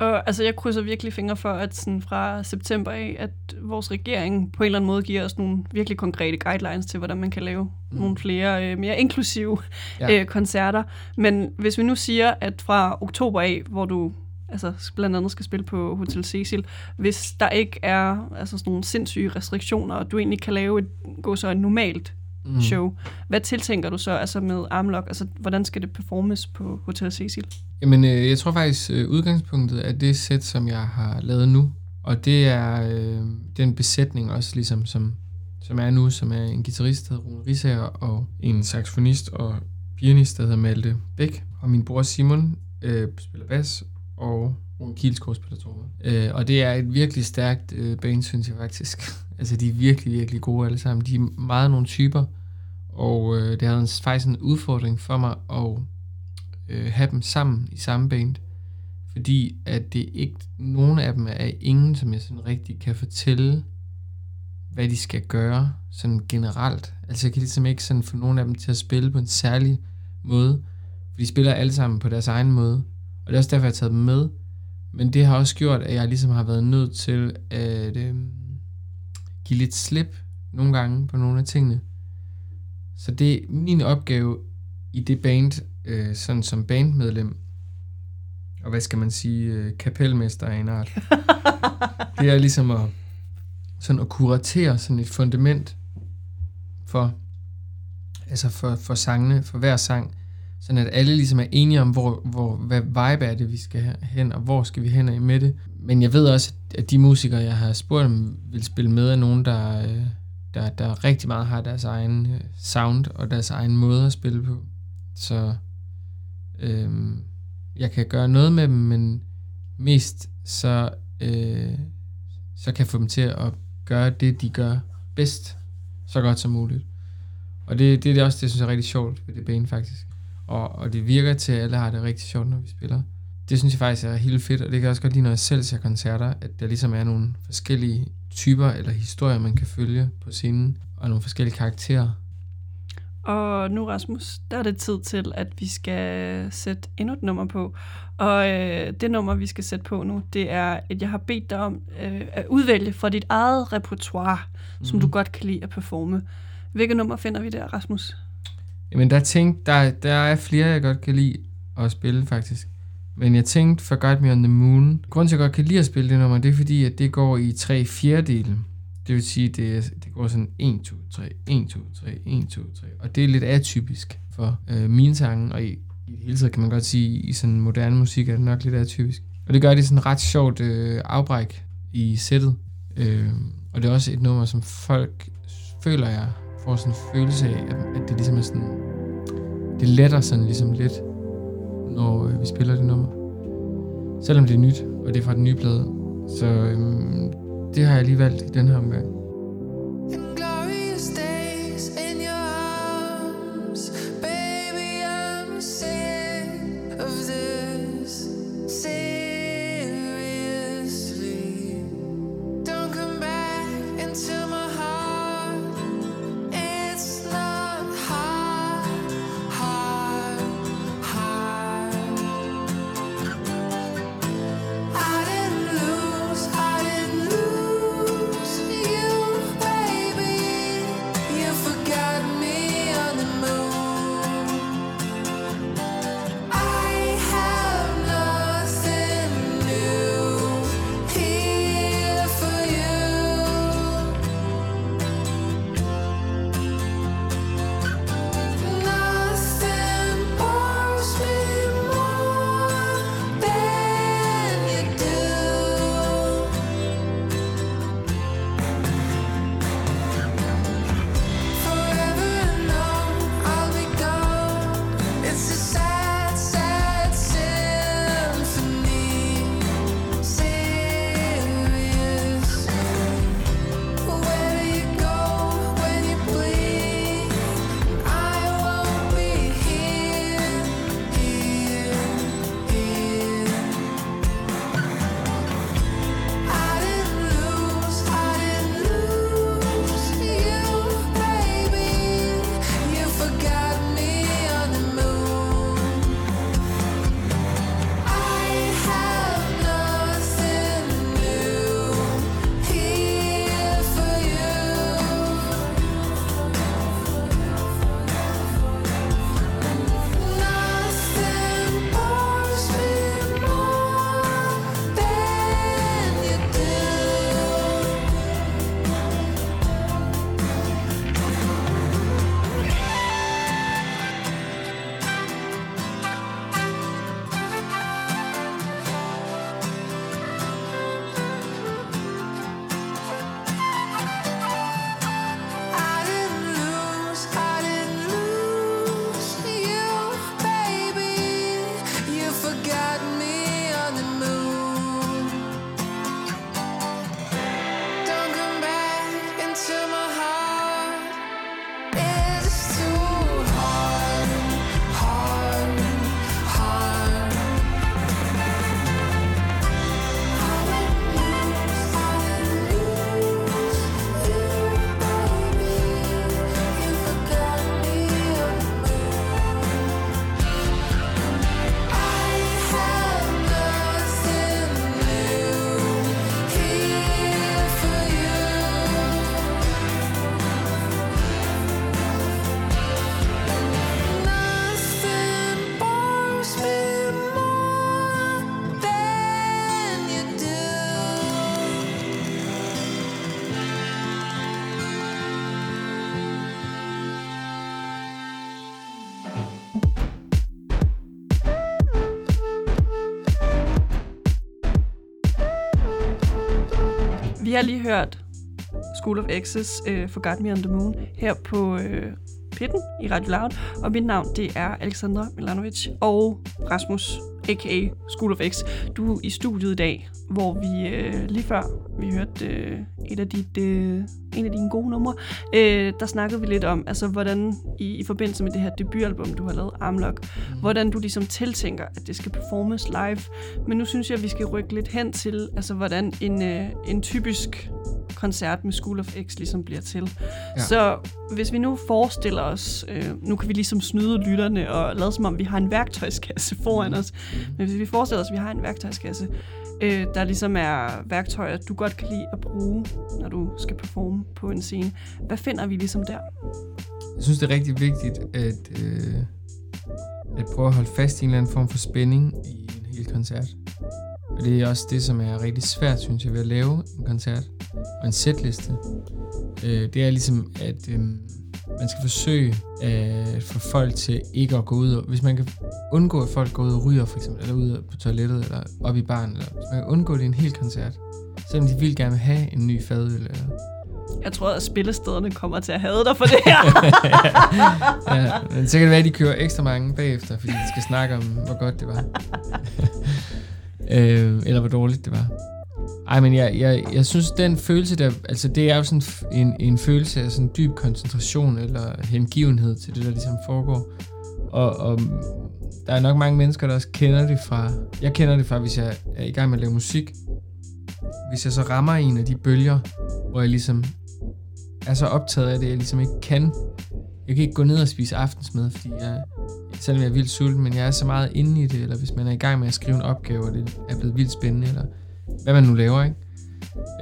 Og altså, jeg krydser virkelig fingre for, at sådan fra september af, at vores regering på en eller anden måde giver os nogle virkelig konkrete guidelines til, hvordan man kan lave mm. nogle flere øh, mere inklusive Ja. ja. øh, koncerter. Men hvis vi nu siger, at fra oktober af, hvor du altså blandt andet skal spille på Hotel Cecil, hvis der ikke er altså sådan nogle sindssyge restriktioner, og du egentlig kan lave et, gå så et normalt mm. show, hvad tiltænker du så altså med Armlock? Altså, hvordan skal det performes på Hotel Cecil? Jamen, øh, jeg tror faktisk, øh, udgangspunktet er det sæt, som jeg har lavet nu. Og det er øh, den besætning også, ligesom, som, som er nu, som er en guitarist, der hedder Rune Risager, og en saxofonist og pianist, der hedder Malte Bæk. Og min bror Simon øh, spiller bas, og Rune Kielsgaard spiller trommer. Øh, og det er et virkelig stærkt øh, band, synes jeg faktisk. altså, de er virkelig, virkelig gode alle sammen. De er meget nogle typer, og øh, det har en, faktisk en udfordring for mig at øh, have dem sammen i samme band. Fordi at det ikke, nogen af dem er ingen, som jeg sådan rigtig kan fortælle, hvad de skal gøre, sådan generelt. Altså jeg kan ligesom ikke sådan få nogen af dem til at spille på en særlig måde, for de spiller alle sammen på deres egen måde. Og det er også derfor, jeg har taget dem med. Men det har også gjort, at jeg ligesom har været nødt til at øh, give lidt slip nogle gange på nogle af tingene. Så det er min opgave i det band, øh, sådan som bandmedlem, og hvad skal man sige, øh, kapelmester af en art. det er ligesom at, sådan at kuratere sådan et fundament for, altså for, for sangene, for hver sang, sådan at alle ligesom er enige om, hvor, hvor, hvad vibe er det, vi skal hen, og hvor skal vi hen af med det. Men jeg ved også, at de musikere, jeg har spurgt om, vil spille med, af nogen, der, øh, der, der rigtig meget har deres egen øh, sound og deres egen måde at spille på. Så øhm, jeg kan gøre noget med dem, men mest så, øh, så kan jeg få dem til at gøre det, de gør bedst, så godt som muligt. Og det, det er også det, synes jeg er rigtig sjovt ved det bane faktisk. Og, og det virker til, at alle har det rigtig sjovt, når vi spiller. Det synes jeg faktisk er helt fedt, og det kan jeg også godt lide, når jeg selv ser koncerter, at der ligesom er nogle forskellige typer eller historier, man kan følge på scenen, og nogle forskellige karakterer. Og nu, Rasmus, der er det tid til, at vi skal sætte endnu et nummer på. Og øh, det nummer, vi skal sætte på nu, det er, at jeg har bedt dig om øh, at udvælge fra dit eget repertoire, mm. som du godt kan lide at performe. Hvilket nummer finder vi der, Rasmus? Jamen, der, tænkte, der, der er flere, jeg godt kan lide at spille, faktisk. Men jeg tænkte for Guide Me on the Moon. Grunden til, at jeg godt kan lide at spille det nummer, det er fordi, at det går i tre fjerdedele. Det vil sige, det, det går sådan 1, 2, 3, 1, 2, 3, 1, 2, 3. Og det er lidt atypisk for øh, mine sange, og i, i det hele taget kan man godt sige, i sådan moderne musik er det nok lidt atypisk. Og det gør det sådan ret sjovt øh, afbræk i sættet. Øh, og det er også et nummer, som folk føler jeg får sådan en følelse af, at, at det ligesom er sådan, det letter sådan ligesom lidt, når øh, vi spiller det nummer. Selvom det er nyt, og det er fra den nye plade. Så øhm, det har jeg lige valgt i den her omgang. In glad Vi har lige hørt School of X's uh, øh, Forgot Me on the Moon her på øh, uh, Pitten i Radio Loud. Og mit navn, det er Alexandra Milanovic og Rasmus, a.k.a. School of X. Du er i studiet i dag, hvor vi uh, lige før vi hørte uh, et af dit, uh, en af dine gode numre, uh, der snakkede vi lidt om, altså hvordan i, i forbindelse med det her debutalbum, du har lavet, Armlock, hvordan du ligesom tiltænker, at det skal performes live. Men nu synes jeg, at vi skal rykke lidt hen til, altså hvordan en, uh, en typisk koncert med School of X ligesom bliver til. Ja. Så hvis vi nu forestiller os, øh, nu kan vi ligesom snyde lytterne og lade som om, vi har en værktøjskasse foran os, men hvis vi forestiller os, at vi har en værktøjskasse, øh, der ligesom er værktøjer, du godt kan lide at bruge, når du skal performe på en scene, hvad finder vi ligesom der? Jeg synes, det er rigtig vigtigt at, øh, at prøve at holde fast i en eller anden form for spænding i en hel koncert. Og det er også det, som er rigtig svært, synes jeg, ved at lave en koncert og en setliste. Øh, det er ligesom, at, øh, man skal forsøge at få folk til ikke at gå ud. Og, hvis man kan undgå, at folk går ud og ryger, for eksempel, eller ud på toilettet, eller op i baren, eller hvis man kan undgå det i en hel koncert, selvom de vil gerne have en ny fadøl, eller Jeg tror, at spillestederne kommer til at have dig for det her. ja, men så kan det være, at de kører ekstra mange bagefter, fordi de skal snakke om, hvor godt det var. øh, eller hvor dårligt det var. Ej, men jeg, jeg, jeg synes, den følelse der, altså det er jo sådan en, en følelse af sådan dyb koncentration eller hengivenhed til det, der ligesom foregår. Og, og der er nok mange mennesker, der også kender det fra, jeg kender det fra, hvis jeg er i gang med at lave musik. Hvis jeg så rammer en af de bølger, hvor jeg ligesom er så optaget af det, jeg ligesom ikke kan. Jeg kan ikke gå ned og spise aftensmad, fordi jeg, selvom jeg er vildt sulten, men jeg er så meget inde i det, eller hvis man er i gang med at skrive en opgave, og det er blevet vildt spændende, eller hvad man nu laver, ikke?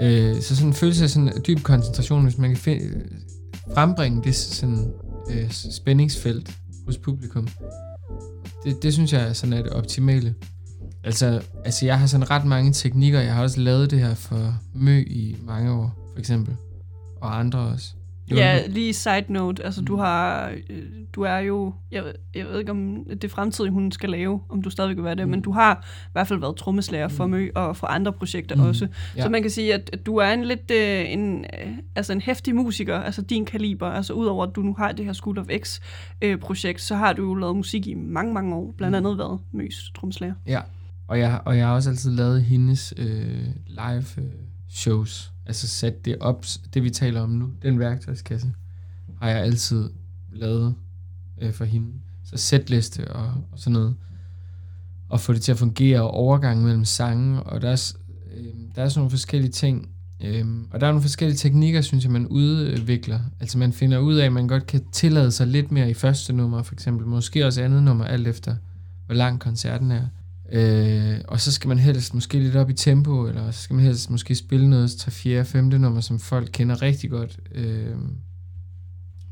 Øh, så sådan en følelse af sådan dyb koncentration, hvis man kan frembringe det sådan øh, spændingsfelt hos publikum, det, det synes jeg sådan er det optimale. Altså, altså, jeg har sådan ret mange teknikker. Jeg har også lavet det her for Mø i mange år, for eksempel. Og andre også ja, lige side note. Altså, du har... øh, Du er jo... Jeg, ved- jeg ved ikke, om det fremtidige, hun skal lave, om du stadigvæk vil være det, Mm. men du har i hvert fald været trommeslager for Mø og for andre projekter Mm. også. Ja. Så man kan sige, at, du er en lidt øh, en, øh, altså en hæftig musiker, altså din kaliber. Altså udover at du nu har det her School of X øh, projekt, så har du jo lavet musik i mange, mange år. Blandt Mm. andet været Møs trommeslager. Ja, og jeg, og jeg har også altid lavet hendes øh, live øh, shows. Altså sat det op, det vi taler om nu, den værktøjskasse, har jeg altid lavet øh, for hende. Så sætliste og, og sådan noget. Og få det til at fungere, og overgang mellem sange, og der er, øh, der er sådan nogle forskellige ting. Øh, og der er nogle forskellige teknikker, synes jeg, man udvikler. Altså man finder ud af, at man godt kan tillade sig lidt mere i første nummer, for eksempel. Måske også andet nummer, alt efter hvor lang koncerten er. Øh, og så skal man helst måske lidt op i tempo, eller så skal man helst måske spille noget 3, 4, 5. nummer, som folk kender rigtig godt. Øh,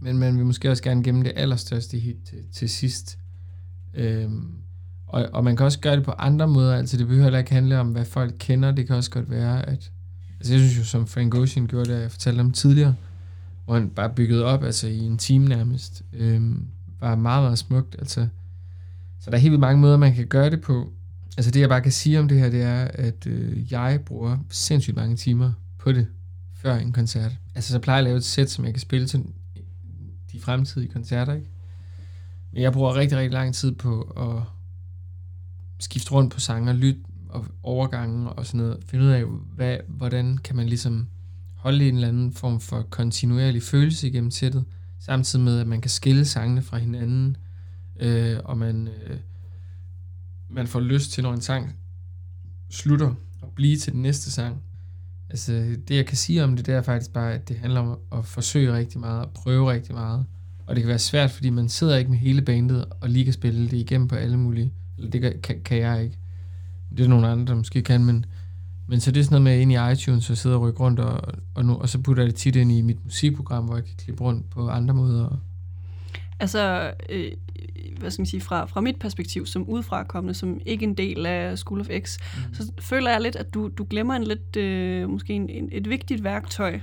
men man vil måske også gerne gemme det allerstørste hit til, til sidst. Øh, og, og man kan også gøre det på andre måder, altså det behøver heller ikke handle om, hvad folk kender. Det kan også godt være, at... Altså jeg synes jo, som Frank Ocean gjorde det, jeg fortalte om tidligere, hvor han bare byggede op, altså i en time nærmest. Øh, var meget, meget smukt, altså... Så der er helt vildt mange måder, man kan gøre det på. Altså det, jeg bare kan sige om det her, det er, at øh, jeg bruger sindssygt mange timer på det, før en koncert. Altså så plejer jeg at lave et sæt, som jeg kan spille til de fremtidige koncerter, ikke? Men jeg bruger rigtig, rigtig lang tid på at skifte rundt på sange lytte og overgange og sådan noget. Finde ud af, hvad, hvordan kan man ligesom holde en eller anden form for kontinuerlig følelse igennem sættet, samtidig med, at man kan skille sangene fra hinanden, øh, og man, øh, man får lyst til, når en sang slutter, og blive til den næste sang. Altså, det jeg kan sige om det, det er faktisk bare, at det handler om at forsøge rigtig meget, og prøve rigtig meget. Og det kan være svært, fordi man sidder ikke med hele bandet, og lige kan spille det igennem på alle mulige. Eller det kan, kan, jeg ikke. Det er nogle andre, der måske kan, men, men så det er sådan noget med ind i iTunes og sidde og rykke rundt, og, og, nu, og så putter jeg det tit ind i mit musikprogram, hvor jeg kan klippe rundt på andre måder. og, Altså, øh, hvad skal man sige, fra, fra mit perspektiv som udefrakommende, som ikke en del af School of X, mm. så føler jeg lidt, at du, du glemmer en lidt, øh, måske en, en, et vigtigt værktøj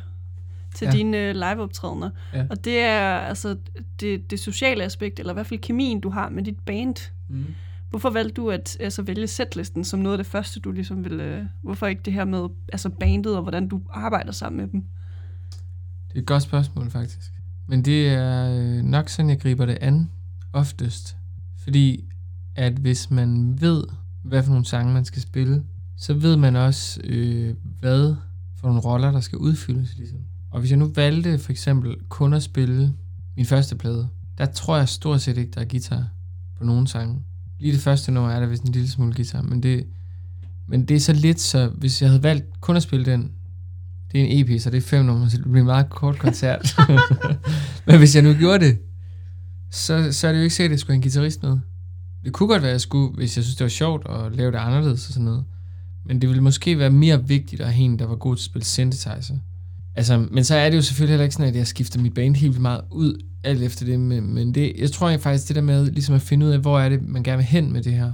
til Ja. dine øh, liveoptrædener. Ja. Og det er altså det, det sociale aspekt, eller i hvert fald kemien, du har med dit band. Mm. Hvorfor valgte du at altså, vælge setlisten som noget af det første, du ligesom ville... Øh, hvorfor ikke det her med altså bandet, og hvordan du arbejder sammen med dem? Det er et godt spørgsmål, faktisk. Men det er øh, nok sådan, jeg griber det an oftest. Fordi at hvis man ved, hvad for nogle sange man skal spille, så ved man også, øh, hvad for nogle roller, der skal udfyldes. Ligesom. Og hvis jeg nu valgte for eksempel kun at spille min første plade, der tror jeg stort set ikke, der er guitar på nogen sange. Lige det første nummer er der vist en lille smule guitar, men det, men det er så lidt, så hvis jeg havde valgt kun at spille den, det er en EP, så det er fem numre, så det bliver en meget kort koncert. Men hvis jeg nu gjorde det, så, så er det jo ikke sikkert, at jeg skulle have en guitarist med. Det kunne godt være, at jeg skulle, hvis jeg synes, det var sjovt at lave det anderledes og sådan noget. Men det ville måske være mere vigtigt at have en, der var god til at spille synthesizer. Altså, men så er det jo selvfølgelig heller ikke sådan, at jeg skifter mit band helt vildt meget ud, alt efter det. Men, men det, jeg tror jeg faktisk, det der med ligesom at finde ud af, hvor er det, man gerne vil hen med det her.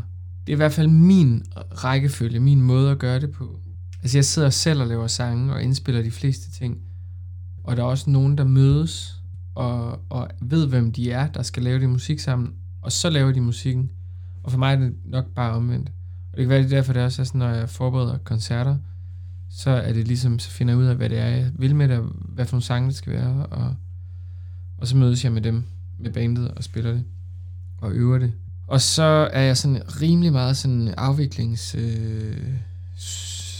Det er i hvert fald min rækkefølge, min måde at gøre det på. Altså jeg sidder selv og laver sange og indspiller de fleste ting. Og der er også nogen, der mødes og, og ved, hvem de er, der skal lave det musik sammen, og så laver de musikken. Og for mig er det nok bare omvendt. Og det kan være, det er derfor, det også er sådan, når jeg forbereder koncerter, så er det ligesom, så finder jeg ud af, hvad det er, jeg vil med det, og hvad for nogle sange det skal være, og, og så mødes jeg med dem, med bandet, og spiller det, og øver det. Og så er jeg sådan rimelig meget sådan afviklings øh,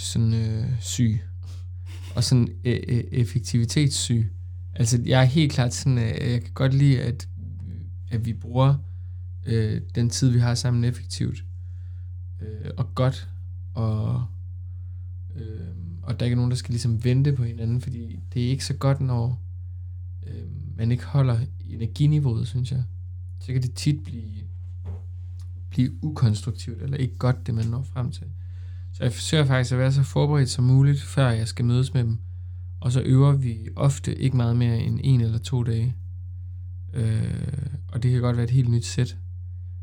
sådan øh, syg, og sådan øh, øh, effektivitetssyg. Altså, jeg er helt klart sådan, at jeg kan godt lide, at, at vi bruger øh, den tid, vi har sammen effektivt øh, og godt, og, øh, og der ikke er nogen, der skal ligesom vente på hinanden, fordi det er ikke så godt, når øh, man ikke holder energiniveauet, synes jeg. Så kan det tit blive, blive ukonstruktivt, eller ikke godt, det man når frem til. Så jeg forsøger faktisk at være så forberedt som muligt, før jeg skal mødes med dem. Og så øver vi ofte ikke meget mere end en eller to dage. Øh, og det kan godt være et helt nyt sæt.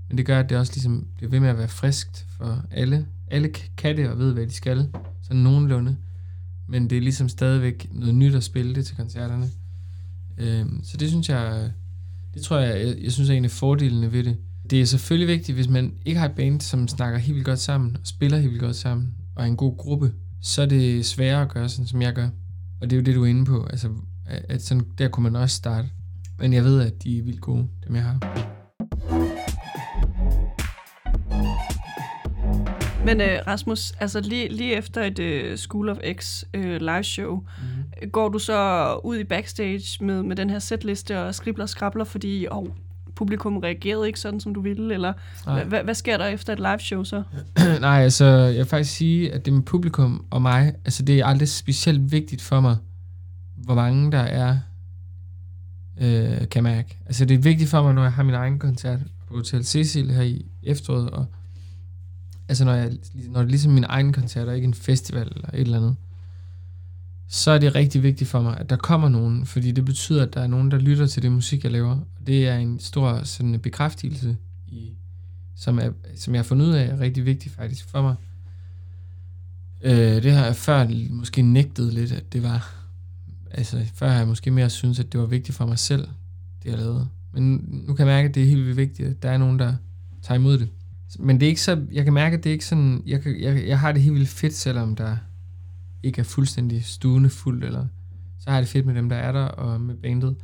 Men det gør, at det også ligesom bliver ved med at være friskt for alle. Alle kan det og ved, hvad de skal. Sådan nogenlunde. Men det er ligesom stadigvæk noget nyt at spille det til koncerterne. Øh, så det synes jeg, det tror jeg, jeg, jeg synes er en af fordelene ved det. Det er selvfølgelig vigtigt, hvis man ikke har et band, som snakker helt vildt godt sammen, og spiller helt vildt godt sammen, og er en god gruppe, så er det sværere at gøre sådan, som jeg gør. Og det er jo det, du er inde på. Altså, at sådan, der kunne man også starte. Men jeg ved, at de er vildt gode, dem jeg har. Men øh, Rasmus, altså lige, lige efter et øh, School of X øh, live show, mm. går du så ud i backstage med, med den her setliste og skribler og skrabler, fordi oh, publikum reagerede ikke sådan, som du ville, eller hvad, hvad sker der efter et live show så? Nej, altså jeg vil faktisk sige, at det med publikum og mig, altså det er aldrig specielt vigtigt for mig, hvor mange der er, øh, kan mærke. Altså det er vigtigt for mig, når jeg har min egen koncert på Hotel Cecil her i efteråret, og altså når, jeg, når det er ligesom min egen koncert, og ikke en festival eller et eller andet, så er det rigtig vigtigt for mig, at der kommer nogen, fordi det betyder, at der er nogen, der lytter til det musik, jeg laver. Og det er en stor sådan, bekræftelse, i, som, er, som jeg har fundet ud af, er rigtig vigtigt faktisk for mig. Øh, det har jeg før måske nægtet lidt, at det var... Altså, før har jeg måske mere synes at det var vigtigt for mig selv, det jeg lavede. Men nu kan jeg mærke, at det er helt vildt vigtigt, at der er nogen, der tager imod det. Men det er ikke så... Jeg kan mærke, at det er ikke sådan... Jeg, kan, jeg, jeg har det helt vildt fedt, selvom der ikke er fuldstændig stuende fuldt, eller så har jeg det fedt med dem, der er der, og med bandet.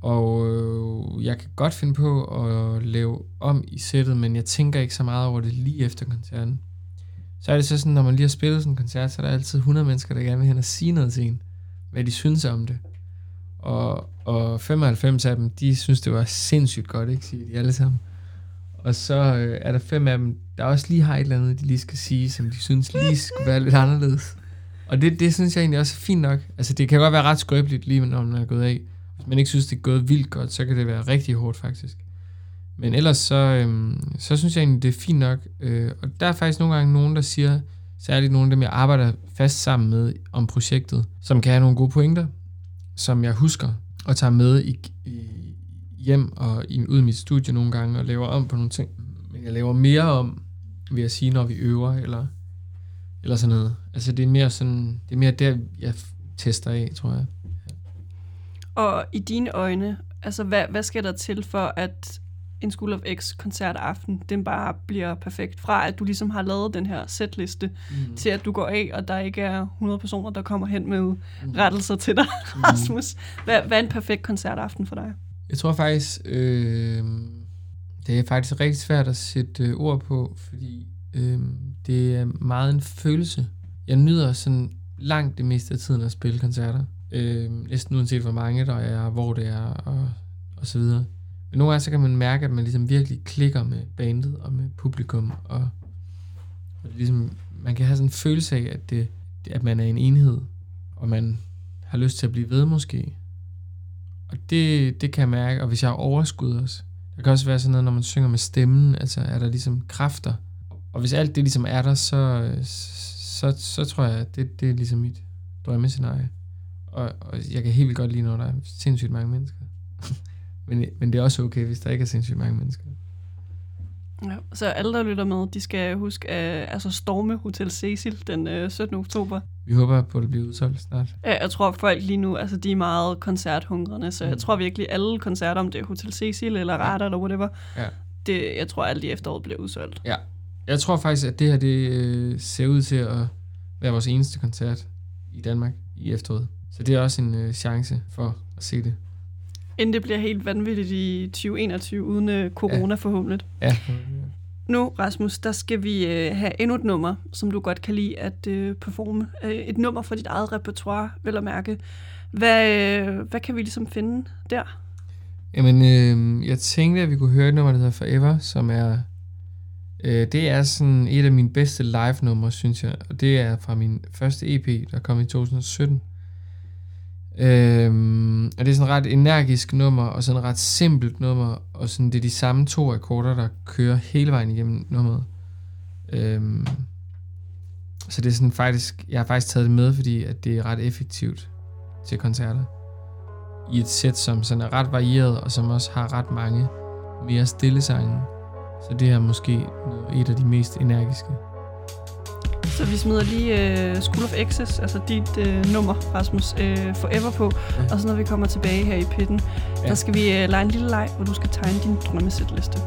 Og øh, jeg kan godt finde på at lave om i sættet, men jeg tænker ikke så meget over det lige efter koncerten. Så er det så sådan, når man lige har spillet sådan en koncert, så er der altid 100 mennesker, der gerne vil hen og sige noget til en, hvad de synes om det. Og, og 95 af dem, de synes, det var sindssygt godt, ikke, siger de alle sammen. Og så øh, er der fem af dem, der også lige har et eller andet, de lige skal sige, som de synes lige skulle være lidt anderledes. Og det, det synes jeg egentlig også er fint nok. Altså det kan godt være ret skrøbeligt lige når man er gået af. Hvis man ikke synes, det er gået vildt godt, så kan det være rigtig hårdt faktisk. Men ellers så, øhm, så synes jeg egentlig, det er fint nok. Øh, og der er faktisk nogle gange nogen, der siger, særligt nogle af dem, jeg arbejder fast sammen med om projektet, som kan have nogle gode pointer, som jeg husker og tager med i, i hjem og i, ud i mit studie nogle gange og laver om på nogle ting. Men jeg laver mere om, vil jeg sige, når vi øver, eller eller sådan noget. Altså det er mere sådan, det er mere der, jeg tester af, tror jeg. Og i dine øjne, altså hvad, hvad skal der til for, at en School of X koncertaften, den bare bliver perfekt. Fra at du ligesom har lavet den her setliste, mm. til at du går af, og der ikke er 100 personer, der kommer hen med mm. rettelser til dig, mm. Rasmus. Hvad, hvad er en perfekt koncertaften for dig? Jeg tror faktisk, øh, det er faktisk rigtig svært at sætte øh, ord på, fordi øh, det er meget en følelse. Jeg nyder sådan langt det meste af tiden at spille koncerter. Øh, næsten uanset hvor mange der er, hvor det er, og, og så videre. Men nogle gange så kan man mærke, at man ligesom virkelig klikker med bandet og med publikum, og, og det ligesom, man kan have sådan en følelse af, at, det, at man er en enhed, og man har lyst til at blive ved måske. Og det, det kan jeg mærke, og hvis jeg har overskud også. Der kan også være sådan noget, når man synger med stemmen, altså er der ligesom kræfter, og hvis alt det ligesom er der, så, så, så tror jeg, det, det er ligesom mit drømmescenarie. Og, og jeg kan helt vildt godt lide, når der er sindssygt mange mennesker. men, men det er også okay, hvis der ikke er sindssygt mange mennesker. Ja, så alle, der lytter med, de skal huske at altså storme Hotel Cecil den øh, 17. oktober. Vi håber på, at det bliver udsolgt snart. Ja, Jeg tror, folk lige nu, altså de er meget koncerthungrende, så jeg Mm. tror virkelig, alle koncerter, om det er Hotel Cecil eller Radar eller whatever, Ja. det, jeg tror, alt i efteråret bliver udsolgt. Ja. Jeg tror faktisk, at det her det, øh, ser ud til at være vores eneste koncert i Danmark i efteråret. Så det er også en øh, chance for at se det. Inden det bliver helt vanvittigt i 2021, uden øh, corona ja. forhåbentlig. Ja. Nu, Rasmus, der skal vi øh, have endnu et nummer, som du godt kan lide at øh, performe. Øh, et nummer fra dit eget repertoire, vel at mærke. Hvad, øh, hvad kan vi ligesom finde der? Jamen, øh, jeg tænkte, at vi kunne høre et nummer, der hedder Forever, som er... Øh, det er sådan et af mine bedste live-numre, synes jeg. Og det er fra min første EP, der kom i 2017. Øhm, og det er sådan et ret energisk nummer, og sådan et ret simpelt nummer, og sådan det er de samme to akkorder, der kører hele vejen igennem nummeret. Øhm, så det er sådan faktisk, jeg har faktisk taget det med, fordi at det er ret effektivt til koncerter. I et sæt, som sådan er ret varieret, og som også har ret mange mere stille sange. Så det er måske et af de mest energiske. Så vi smider lige øh, School of Access, altså dit øh, nummer, Rasmus, øh, Forever på. Ja. Og så når vi kommer tilbage her i pitten, ja. Der skal vi øh, lege en lille leg, hvor du skal tegne din drømmesætliste.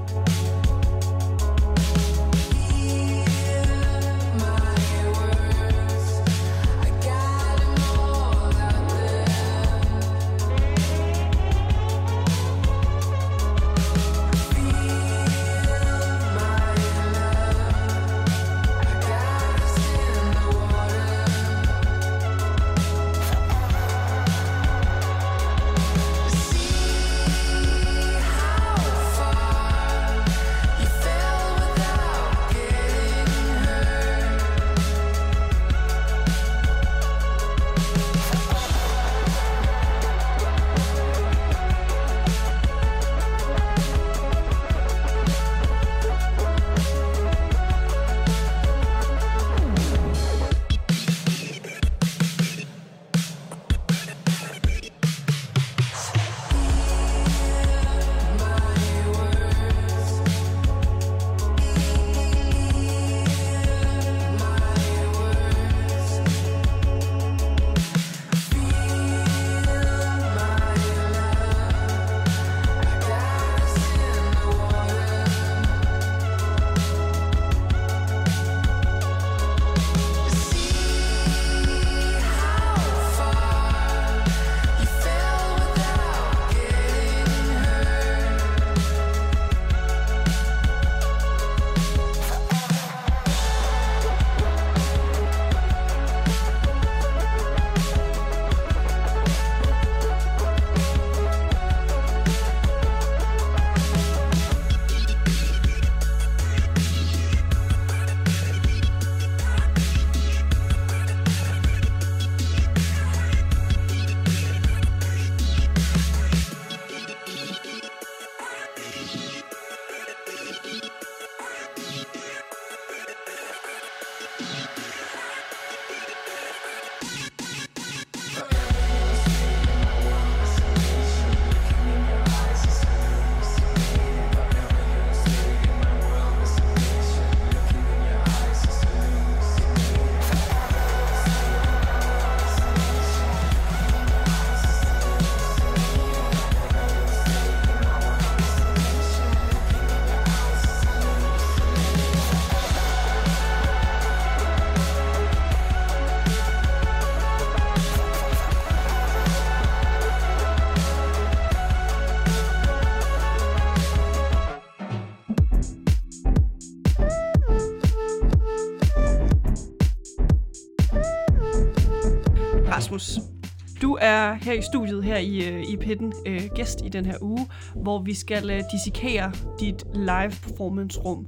Her i studiet, her i, øh, i Pitten, øh, gæst i den her uge, hvor vi skal øh, dissekere dit live performance rum.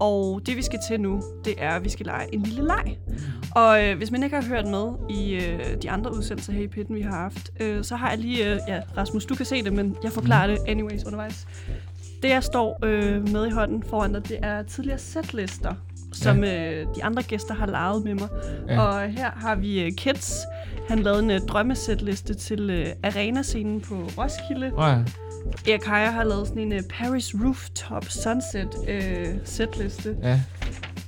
Og det vi skal til nu, det er, at vi skal lege en lille leg. Og øh, hvis man ikke har hørt med i øh, de andre udsendelser her i Pitten, vi har haft, øh, så har jeg lige... Øh, ja, Rasmus, du kan se det, men jeg forklarer det anyways undervejs. Det, jeg står øh, med i hånden foran dig, det er tidligere setlister, som øh, de andre gæster har lavet med mig. Ja. Ja. Og her har vi øh, Kids. Han lavede en øh, drømmesætliste til øh, arenascenen på Roskilde. Oh, ja. Erik Heyer har lavet sådan en uh, Paris Rooftop Sunset uh, setliste. Ja,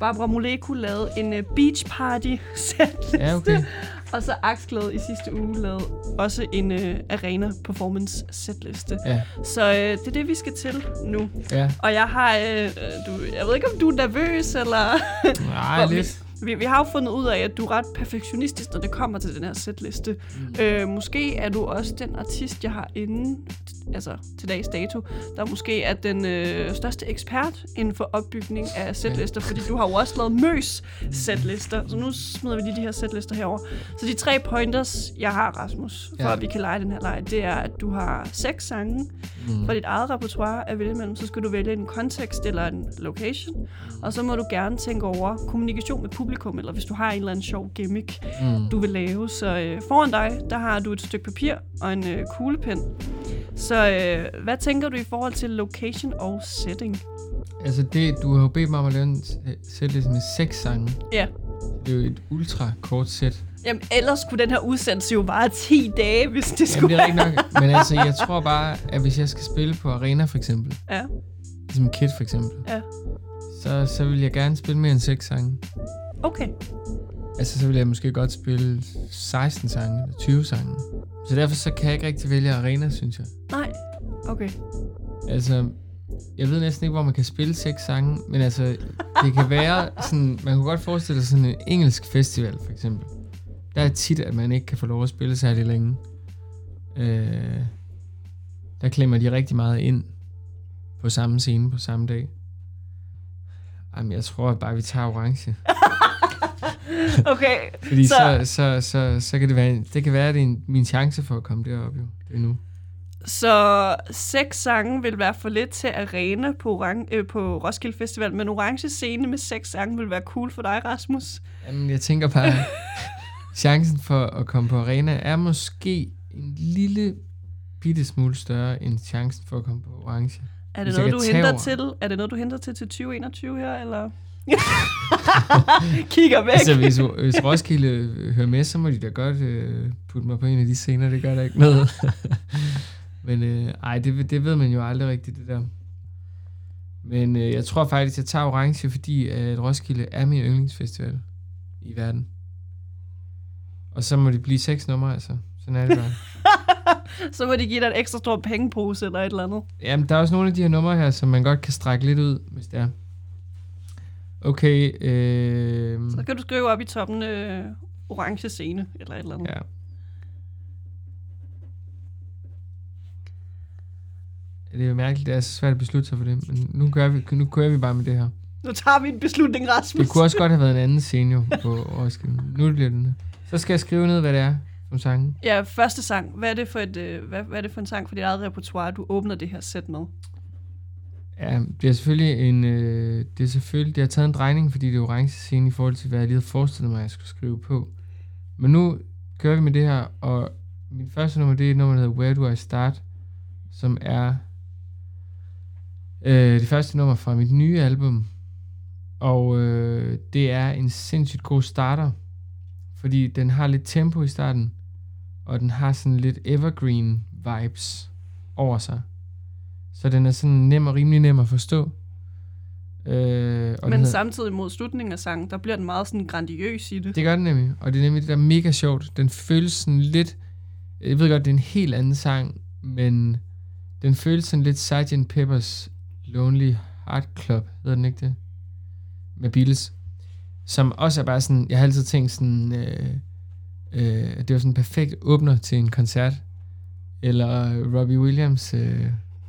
Barbara Moleko lavede en uh, Beach Party setliste. ja okay. Og så Axel i sidste uge lavede også en uh, Arena Performance setliste. Ja, Så uh, det er det, vi skal til nu. ja. Og jeg har... Uh, du, jeg ved ikke, om du er nervøs, eller... Nej, lidt. Vi, vi har jo fundet ud af, at du er ret perfektionistisk, når det kommer til den her setliste. Mm. Øh, måske er du også den artist, jeg har inde, altså til dags dato, der måske er den øh, største ekspert inden for opbygning af setlister, fordi du har jo også lavet møs setlister, så nu smider vi lige de her setlister herover. Så de tre pointers, jeg har, Rasmus, for ja. at vi kan lege den her leg, det er, at du har seks sange Mm. fra dit eget repertoire at vælge mellem, så skal du vælge en kontekst eller en location, og så må du gerne tænke over kommunikation med publikum, eller hvis du har en eller anden sjov gimmick, Mm. du vil lave. Så øh, foran dig, der har du et stykke papir og en øh, kuglepen. Så øh, hvad tænker du i forhold til location og setting? Altså, det, du har jo bedt mig om at lave en sætliste med seks sange. Ja. Det er jo et ultra kort sæt. Jamen, ellers kunne den her udsendelse jo vare 10 dage, hvis det Jamen, skulle det er rigtigt nok. Men altså, jeg tror bare, at hvis jeg skal spille på Arena for eksempel, Ja, ligesom Kid for eksempel, ja. så, så vil jeg gerne spille mere end seks sange. Okay. Altså, så vil jeg måske godt spille 16 sange eller 20 sange. Så derfor så kan jeg ikke rigtig vælge Arena, synes jeg. Nej. Okay. Altså, jeg ved næsten ikke, hvor man kan spille seks sange, men altså, det kan være sådan, man kunne godt forestille sig sådan en engelsk festival, for eksempel. Der er tit, at man ikke kan få lov at spille særlig længe. Øh, der klemmer de rigtig meget ind på samme scene på samme dag. Jamen, jeg tror bare, vi tager orange. Okay. Fordi så, Så- så, så, så, kan det være, det kan være, at det er en, min chance for at komme derop jo. Det er nu. Så seks sange vil være for lidt til arena på, Orange, øh, på Roskilde Festival, men orange scene med seks sange vil være cool for dig, Rasmus. Jamen, jeg tænker bare, chancen for at komme på arena er måske en lille bitte smule større end chancen for at komme på orange. Er det noget, du henter over. til? Er det noget, du henter til til 2021 her, eller? Kigger væk. Altså, hvis, hvis Roskilde hører med, så må de da godt øh, putte mig på en af de scener. Det gør der ikke noget. Men øh, ej, det, det ved man jo aldrig rigtigt, det der. Men øh, jeg tror faktisk, jeg tager orange, fordi at Roskilde er min yndlingsfestival i verden. Og så må det blive seks numre, altså. Sådan er det bare. Så må de give dig en ekstra stor pengepose eller et eller andet. Jamen, der er også nogle af de her numre her, som man godt kan strække lidt ud, hvis det er. Okay, øh, Så kan du skrive op i toppen øh, orange scene eller et eller andet. ja. Det er jo mærkeligt, det er så svært at beslutte sig for det, men nu, gør vi, nu kører vi bare med det her. Nu tager vi en beslutning, Rasmus. Det kunne også godt have været en anden scene jo på Roskilde. Nu bliver den. Så skal jeg skrive ned, hvad det er som sange. Ja, første sang. Hvad er, det for et, øh, hvad, hvad er det for en sang for dit eget repertoire, du åbner det her sæt med? Ja, det er selvfølgelig en... Øh, det er selvfølgelig... Det har taget en drejning, fordi det er orange scene i forhold til, hvad jeg lige havde forestillet mig, at jeg skulle skrive på. Men nu kører vi med det her, og min første nummer, det er et nummer, der hedder Where Do I Start, som er øh, det første nummer fra mit nye album. Og øh, det er en sindssygt god starter, fordi den har lidt tempo i starten, og den har sådan lidt evergreen vibes over sig. Så den er sådan nem og rimelig nem at forstå. Øh, og Men hedder- samtidig mod slutningen af sangen, der bliver den meget sådan grandiøs i det. det gør den nemlig, og det er nemlig det, der er mega sjovt. Den føles sådan lidt... Jeg ved godt, det er en helt anden sang, men den føles sådan lidt Sgt. Pepper's Lonely Heart Club, hedder den ikke det? Med Beatles. Som også er bare sådan... Jeg har altid tænkt sådan... Øh, øh, det var sådan en perfekt åbner til en koncert. Eller Robbie Williams... Øh,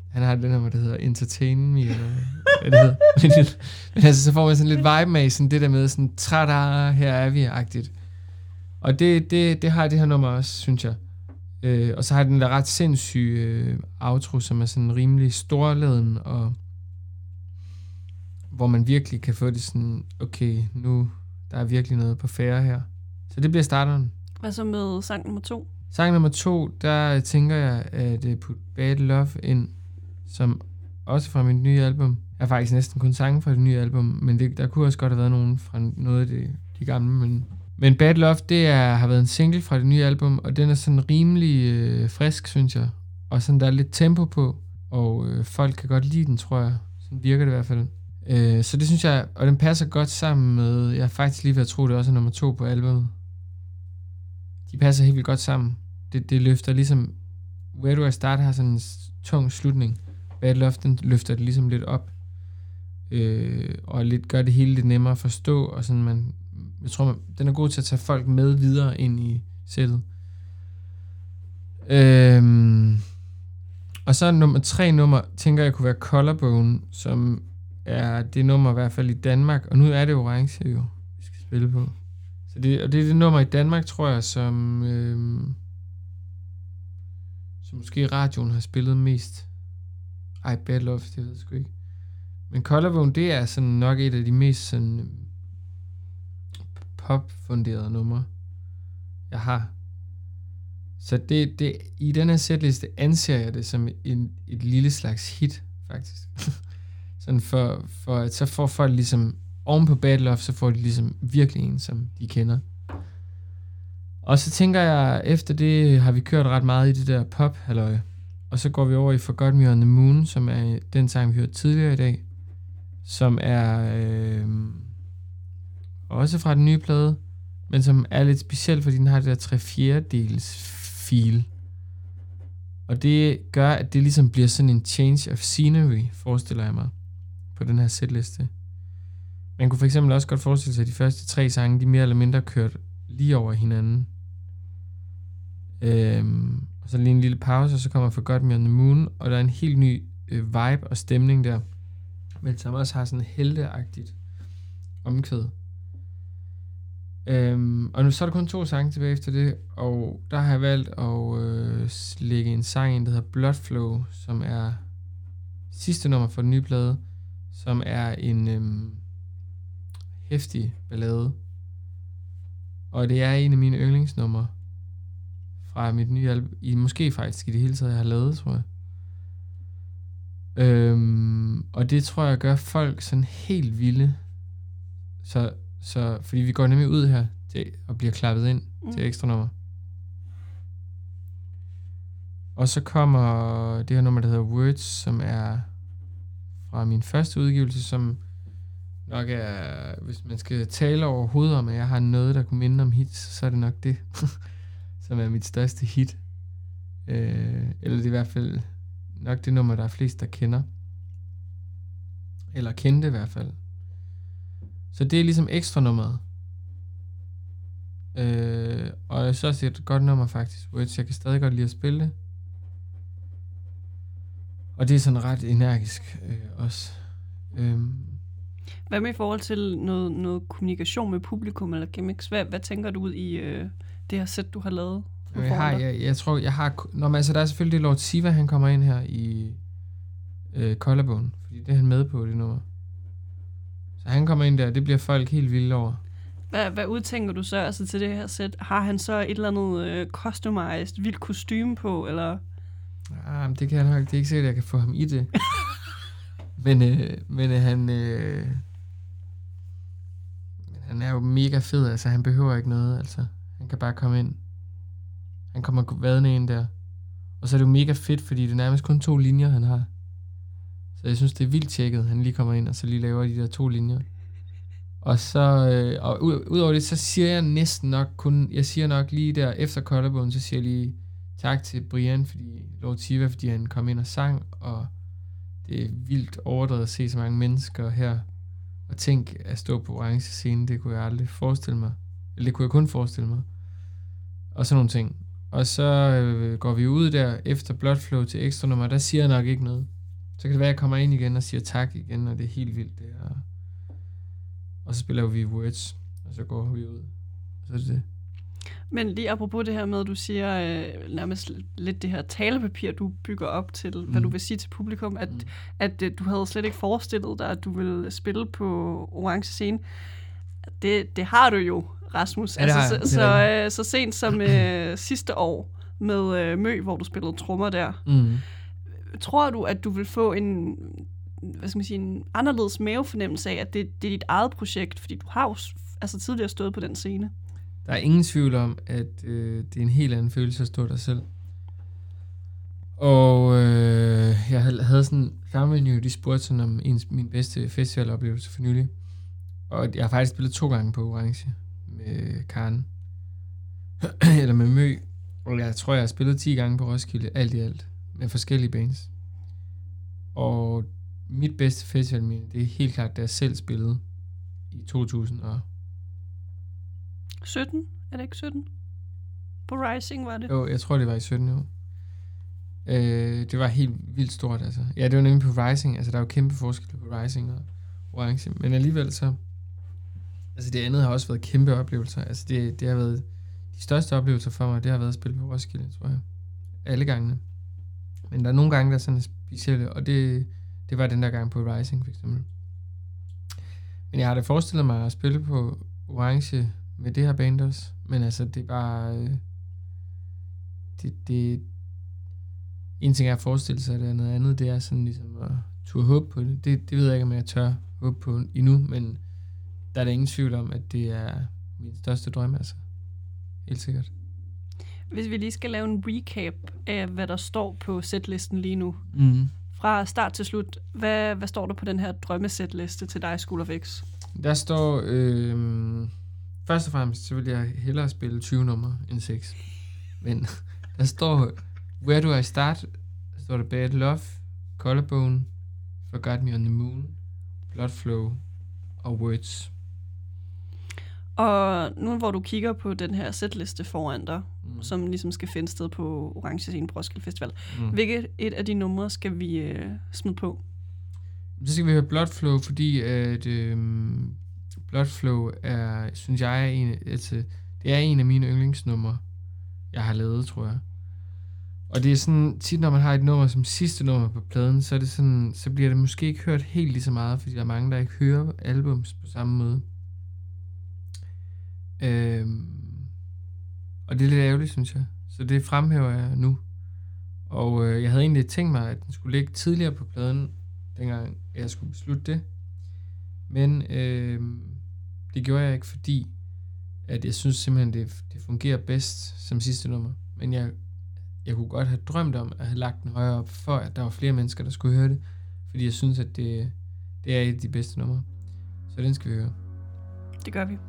han har den her, hvor det hedder Entertain Me, eller hvad det hedder. Men, men altså, så får man sådan lidt vibe med sådan det der med sådan, tada, her er vi-agtigt. Og det, det, det har det her nummer også, synes jeg. Øh, og så har den der ret sindssyge øh, outro, som er sådan rimelig storladen, og hvor man virkelig kan få det sådan, okay, nu der er virkelig noget på færre her. Så det bliver starteren. Hvad så med sang nummer to? Sang nummer to, der tænker jeg at uh, putte Bad Love ind, som også fra mit nye album. er faktisk næsten kun sange fra det nye album, men det, der kunne også godt have været nogen fra noget af det, de gamle. Men, men Bad Love, det er, har været en single fra det nye album, og den er sådan rimelig øh, frisk, synes jeg. Og sådan, der er lidt tempo på. og øh, folk kan godt lide den, tror jeg. Sådan virker det i hvert fald. Øh, så det synes jeg, og den passer godt sammen med, jeg har faktisk lige ved at tro, det også er nummer to på albumet. De passer helt vildt godt sammen. Det, det løfter ligesom, Where Do I Start har sådan en tung slutning. Bad Love, den løfter det ligesom lidt op. Øh, og lidt gør det hele lidt nemmere at forstå, og sådan man, jeg tror, man, den er god til at tage folk med videre ind i sættet. Øhm, og så nummer tre nummer, tænker jeg kunne være Collarbone, som er det nummer i hvert fald i Danmark, og nu er det orange jo, vi skal spille på. Så det, og det er det nummer i Danmark, tror jeg, som, øhm, som måske radioen har spillet mest. Ej, Bad Love, det ved jeg sgu ikke. Men Collarbone, det er sådan nok et af de mest sådan øh, pop-funderede numre, jeg har. Så det, det, i den her sætliste anser jeg det som en, et lille slags hit, faktisk. Sådan for, for at så får folk ligesom, oven på Bad Love, så får de ligesom virkelig en, som de kender. Og så tænker jeg, efter det har vi kørt ret meget i det der pop halløj. Og så går vi over i Forgot Me on the Moon, som er den sang, vi hørte tidligere i dag. Som er øh, også fra den nye plade, men som er lidt speciel, fordi den har det der tre fjerdedels feel. Og det gør, at det ligesom bliver sådan en change of scenery, forestiller jeg mig, på den her setliste. Man kunne for eksempel også godt forestille sig, at de første tre sange, de mere eller mindre kørt lige over hinanden. Øhm, og så lige en lille pause, og så kommer Forgot Me on the Moon, og der er en helt ny øh, vibe og stemning der, men som også har sådan helteagtigt omkvæd. Øhm, og nu så er der kun to sange tilbage efter det, og der har jeg valgt at øh, lægge en sang ind, der hedder Blood Flow, som er sidste nummer for den nye plade, som er en øhm, hæftig ballade. Og det er en af mine yndlingsnumre fra mit nye album, i, måske faktisk i det hele taget, jeg har lavet, tror jeg. Øhm, og det tror jeg gør folk sådan helt vilde. Så, så fordi vi går nemlig ud her til, og bliver klappet ind mm. til ekstra nummer. Og så kommer det her nummer, der hedder Words, som er fra min første udgivelse, som nok er, hvis man skal tale overhovedet om, at jeg har noget, der kunne minde om hits, så er det nok det, som er mit største hit. Øh, eller det er i hvert fald nok det nummer, der er flest, der kender. Eller kendte i hvert fald. Så det er ligesom ekstra nummeret. Øh, og jeg synes også, det er et godt nummer faktisk. Words, jeg kan stadig godt lide at spille det. Og det er sådan ret energisk øh, også. Øhm, Hvad med i forhold til noget, noget kommunikation med publikum eller gimmicks? Hvad, hvad tænker du ud i øh, det her sæt, du har lavet? jeg, har, jeg, jeg tror, jeg har... Nå, men altså, der er selvfølgelig Lord Siva, han kommer ind her i øh, Collarbone, fordi det er han med på, det nummer. Så han kommer ind der, det bliver folk helt vilde over. Hvad, hvad udtænker du så altså, til det her sæt? Har han så et eller andet øh, customized, vildt kostume på, eller... Ah, men det kan jeg nok. Det er ikke sikkert, at jeg kan få ham i det. men, øh, men øh, han... Øh, men han er jo mega fed, altså han behøver ikke noget, altså. Kan bare komme ind. Han kommer vadende ind der. Og så er det jo mega fedt, fordi det er nærmest kun to linjer, han har. Så jeg synes, det er vildt tjekket, han lige kommer ind, og så lige laver de der to linjer. Og så, øh, og ud, udover det, så siger jeg næsten nok kun, jeg siger nok lige der efter Collarbone, så siger jeg lige tak til Brian, fordi Lord Siva, fordi han kom ind og sang, og det er vildt overdrevet at se så mange mennesker her. Og tænk at stå på orange scene, det kunne jeg aldrig forestille mig. Eller det kunne jeg kun forestille mig. Og sådan nogle ting. Og så øh, går vi ud der efter Bloodflow til ekstra nummer, der siger jeg nok ikke noget. Så kan det være, at jeg kommer ind igen og siger tak igen, og det er helt vildt det og, og så spiller vi Words, og så går vi ud. Så er det det. Men lige apropos det her med, at du siger øh, nærmest lidt det her talepapir, du bygger op til, mm. hvad Mm. du vil sige til publikum, at, Mm. mm. at øh, du havde slet ikke forestillet dig, at du ville spille på orange scene. Det, det har du jo, Rasmus. Ja, altså, så, så, øh, så sent som øh, sidste år med øh, Mø, hvor du spillede trommer der. Mm. Tror du, at du vil få en, hvad skal man sige, en anderledes mavefornemmelse af, at det, det er dit eget projekt? Fordi du har jo altså tidligere stået på den scene. Der er ingen tvivl om, at øh, det er en helt anden følelse at stå der selv. Og øh, jeg havde, sådan, Farmvenue, de spurgte sådan om ens, min bedste festivaloplevelse for nylig. Og jeg har faktisk spillet to gange på Orange med Karen. Eller med Mø. Og jeg tror, jeg har spillet 10 gange på Roskilde, alt i alt. Med forskellige bands. Og mit bedste festivalminde, det er helt klart, da jeg selv spillede i 2000 og 17? Er det ikke 17? På Rising var det. Jo, jeg tror, det var i 17 år. Øh, det var helt vildt stort, altså. Ja, det var nemlig på Rising. Altså, der er jo kæmpe forskel på Rising og Orange. Men alligevel så... Altså, det andet har også været kæmpe oplevelser. Altså, det, det har været... De største oplevelser for mig, det har været at spille på Roskilde, tror jeg. Alle gangene. Men der er nogle gange, der er sådan specielle, og det, det var den der gang på Rising, for eksempel. Men jeg har da forestillet mig at spille på Orange med det her band også. Men altså, det er bare... Øh, det, det, en ting er at forestille sig, det noget andet, det er sådan ligesom at turde håbe på det. det. Det ved jeg ikke, om jeg tør håbe på endnu, men der er der ingen tvivl om, at det er min største drøm, altså. Helt sikkert. Hvis vi lige skal lave en recap af, hvad der står på setlisten lige nu. Mm. Fra start til slut, hvad, hvad står der på den her drømmesetliste til dig, School of X? Der står, øh, først og fremmest, så vil jeg hellere spille 20 numre end 6. Men der står, Where do I start? Der står der Bad Love, Collarbone, Forgot Me on the Moon, Blood Flow og Words. Og nu hvor du kigger på den her setliste foran dig, Mm. som ligesom skal finde sted på Orange Scene på Roskilde Festival, mm. hvilket et af de numre skal vi øh, smide på? Så skal vi høre Blood Flow, fordi at øh, Blood Flow er, synes jeg, er en, altså, det er en af mine yndlingsnumre, jeg har lavet, tror jeg. Og det er sådan, tit når man har et nummer som sidste nummer på pladen, så, er det sådan, så bliver det måske ikke hørt helt lige så meget, fordi der er mange, der ikke hører albums på samme måde. Øhm, og det er lidt ærgerligt, synes jeg. Så det fremhæver jeg nu. Og øh, jeg havde egentlig tænkt mig, at den skulle ligge tidligere på pladen, dengang jeg skulle beslutte det. Men øh, det gjorde jeg ikke, fordi at jeg synes simpelthen, det, det fungerer bedst som sidste nummer. Men jeg, jeg kunne godt have drømt om at have lagt den højere op, for at der var flere mennesker, der skulle høre det. Fordi jeg synes, at det, det er et af de bedste numre. Så den skal vi høre. Det gør vi.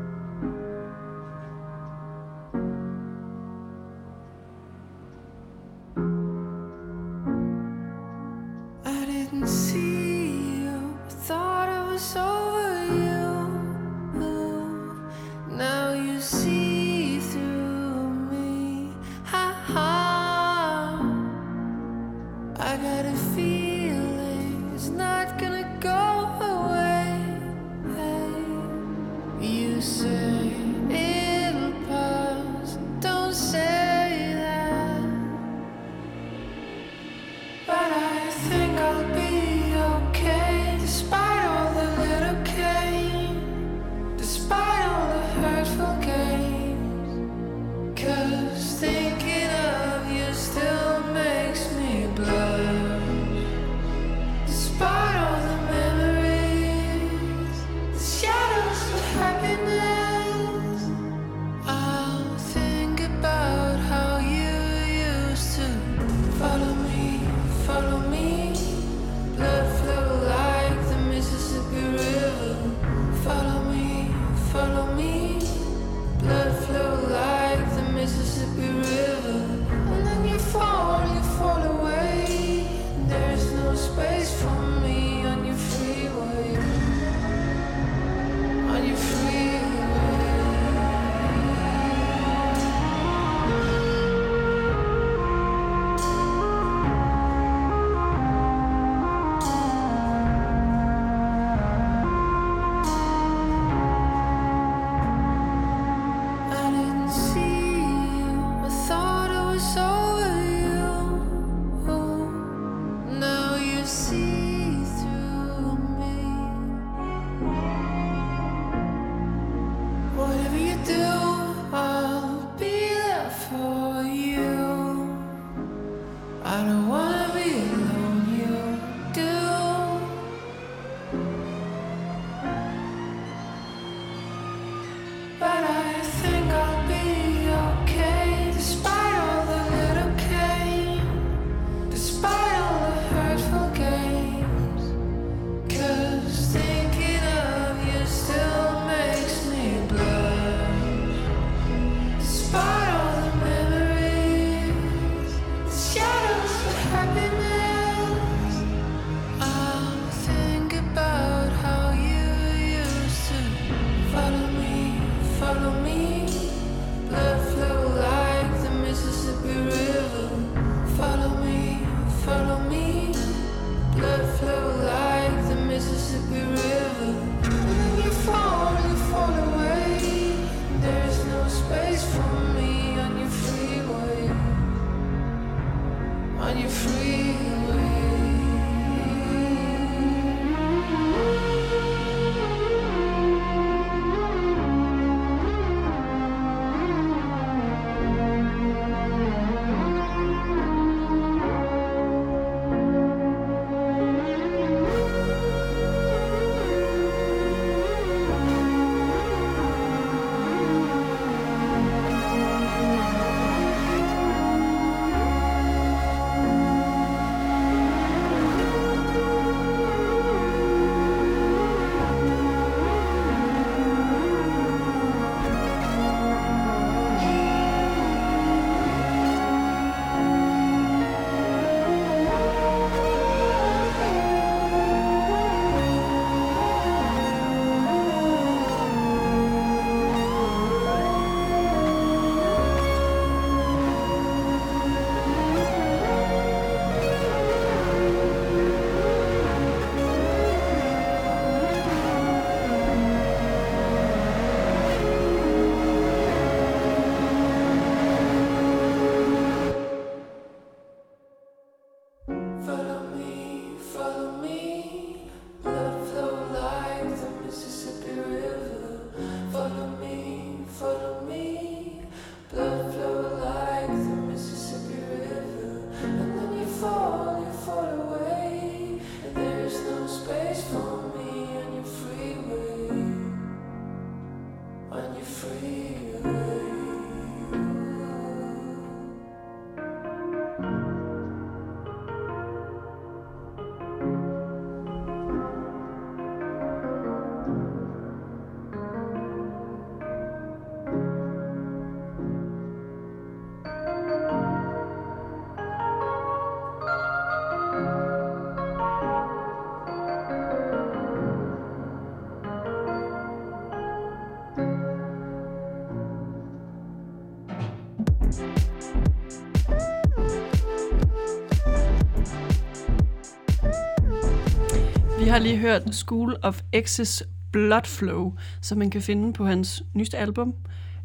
lige hørt School of X's Blood Flow, som man kan finde på hans nyeste album.